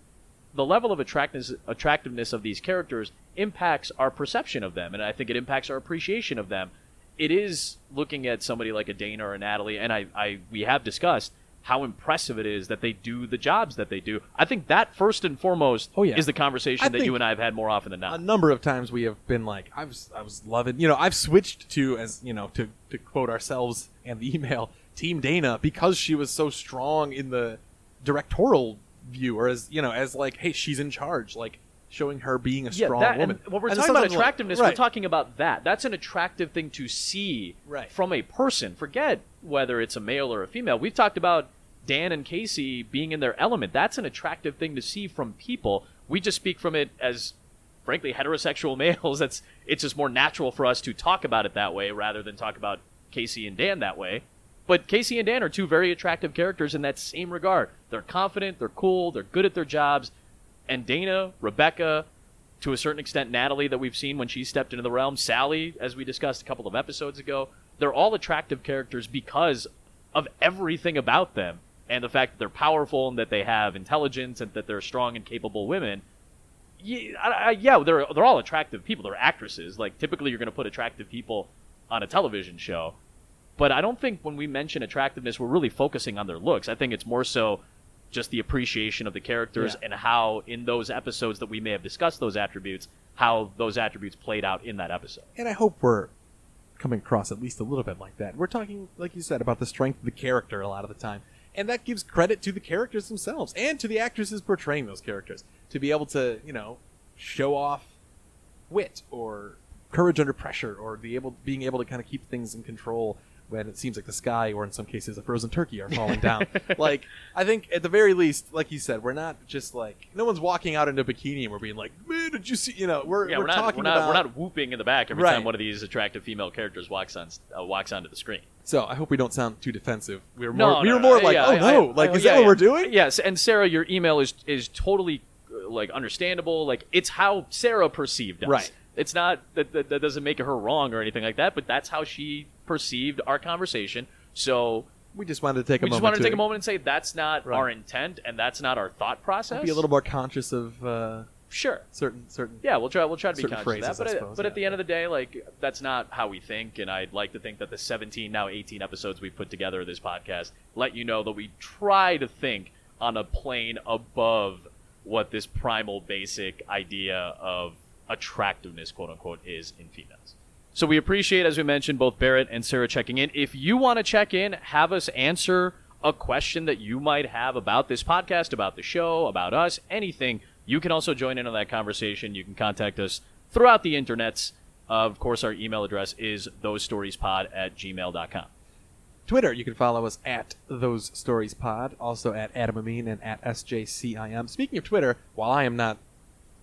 the level of attractiveness attractiveness of these characters impacts our perception of them, and I think it impacts our appreciation of them. It is looking at somebody like a Dana or a Natalie, and I, I we have discussed how impressive it is that they do the jobs that they do. I think that first and foremost Oh, yeah. is the conversation I that you and I have had more often than not. a number of times we have been like I was I was loving you know I've switched to as you know to to quote ourselves and the email Team Dana because she was so strong in the directorial view or as you know as like hey she's in charge like showing her being a strong that, woman. And when we're And talking about something like- attractiveness, we're talking about that. That's an attractive thing to see Right. from a person. Forget whether it's a male or a female. We've talked about Dan and Casey being in their element. That's an attractive thing to see from people. We just speak from it as frankly heterosexual males. That's it's just more natural for us to talk about it that way rather than talk about Casey and Dan that way. But Casey and Dan are two very attractive characters in that same regard. They're confident, they're cool, they're good at their jobs. And Dana, Rebecca, to a certain extent, Natalie, that we've seen when she stepped into the realm, Sally, as we discussed a couple of episodes ago, they're all attractive characters because of everything about them and the fact that they're powerful and that they have intelligence and that they're strong and capable women. Yeah, yeah, they're they're all attractive people. They're actresses. Like typically, you're going to put attractive people on a television show, but I don't think when we mention attractiveness, we're really focusing on their looks. I think it's more so just the appreciation of the characters Yeah. and how in those episodes that we may have discussed those attributes, how those attributes played out in that episode. and I hope we're coming across at least a little bit like that. We're talking, like you said, about the strength of the character a lot of the time, and that gives credit to the characters themselves and to the actresses portraying those characters to be able to, you know, show off wit or courage under pressure or be able being able to kind of keep things in control when it seems like the sky, or in some cases, a frozen turkey, are falling down. like, I think at the very least, like you said, we're not just like no one's walking out in a bikini and we're being like, "Man, did you see?" You know, we're, Yeah, we're, we're, not talking we're not about. we're not whooping in the back every Right. time one of these attractive female characters walks on uh, walks onto the screen. So I hope we don't sound too defensive. We were No, more, we no, were no, more like, yeah, "Oh I- no!" I- like, I- is yeah, that what we're doing? Yes, and Sarah, your email is is totally uh, like understandable. Like it's how Sarah perceived us. Right. It's not that, that that doesn't make her wrong or anything like that, but that's how she perceived our conversation. So We just wanted to take a we just moment wanted to take a moment and say that's not Right. our intent and that's not our thought process. be a little more conscious of uh, sure certain certain. Yeah, we'll try. We'll try to be certain conscious phrases, of that. I But, suppose, but yeah. at the end of the day, like that's not how we think. And I'd like to think that the 17, now 18 episodes we've put together of this podcast let you know that we try to think on a plane above what this primal, basic idea of attractiveness, quote unquote, is in females. So we appreciate, as we mentioned, both Barrett and Sarah checking in. If you want to check in, have us answer a question that you might have about this podcast, about the show, about us, anything, you can also join in on that conversation. You can contact us throughout the internets. Uh, of course, our email address is thosestoriespod at gmail.com. Twitter, you can follow us at Those Stories Pod, also at Adam Amin and at SJCIM. Speaking of Twitter, while I am not,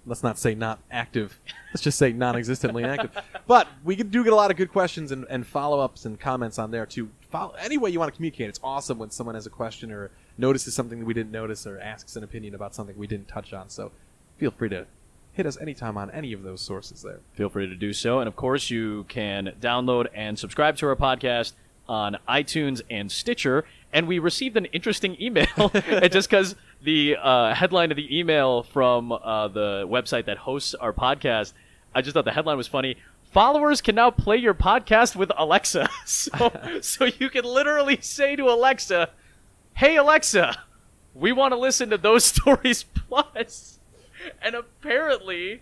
let's not say not active, let's just say non existently active. but we do get a lot of good questions and, and follow ups and comments on there too. Follow, any way you want to communicate, it's awesome when someone has a question or notices something that we didn't notice or asks an opinion about something we didn't touch on. So feel free to hit us anytime on any of those sources there. Feel free to do so. And of course, you can download and subscribe to our podcast on iTunes and Stitcher. And we received an interesting email, and just because the uh, headline of the email from uh, the website that hosts our podcast, I just thought the headline was funny. Followers can now play your podcast with Alexa. So, so you can literally say to Alexa, "Hey Alexa, we want to listen to those stories plus." And apparently,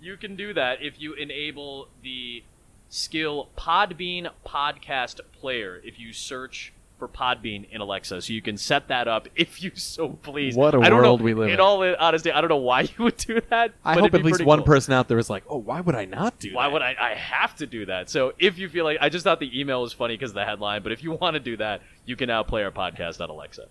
you can do that if you enable the skill Podbean Podcast Player. If you search for Podbean in Alexa, so you can set that up if you so please. What a I don't world know, we live in. in. all honesty, I don't know why you would do that. I but hope at least one cool. person out there is like, oh, why would I not do that? Why that? would I? I have to do that. So if you feel like, I just thought the email was funny because of the headline. But if you want to do that, you can now play our podcast on Alexa.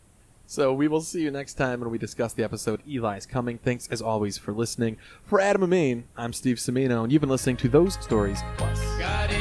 So we will see you next time when we discuss the episode Eli's Coming. Thanks as always for listening. For Adam Amin, I'm Steve Semino, and you've been listening to Those Stories Plus. Got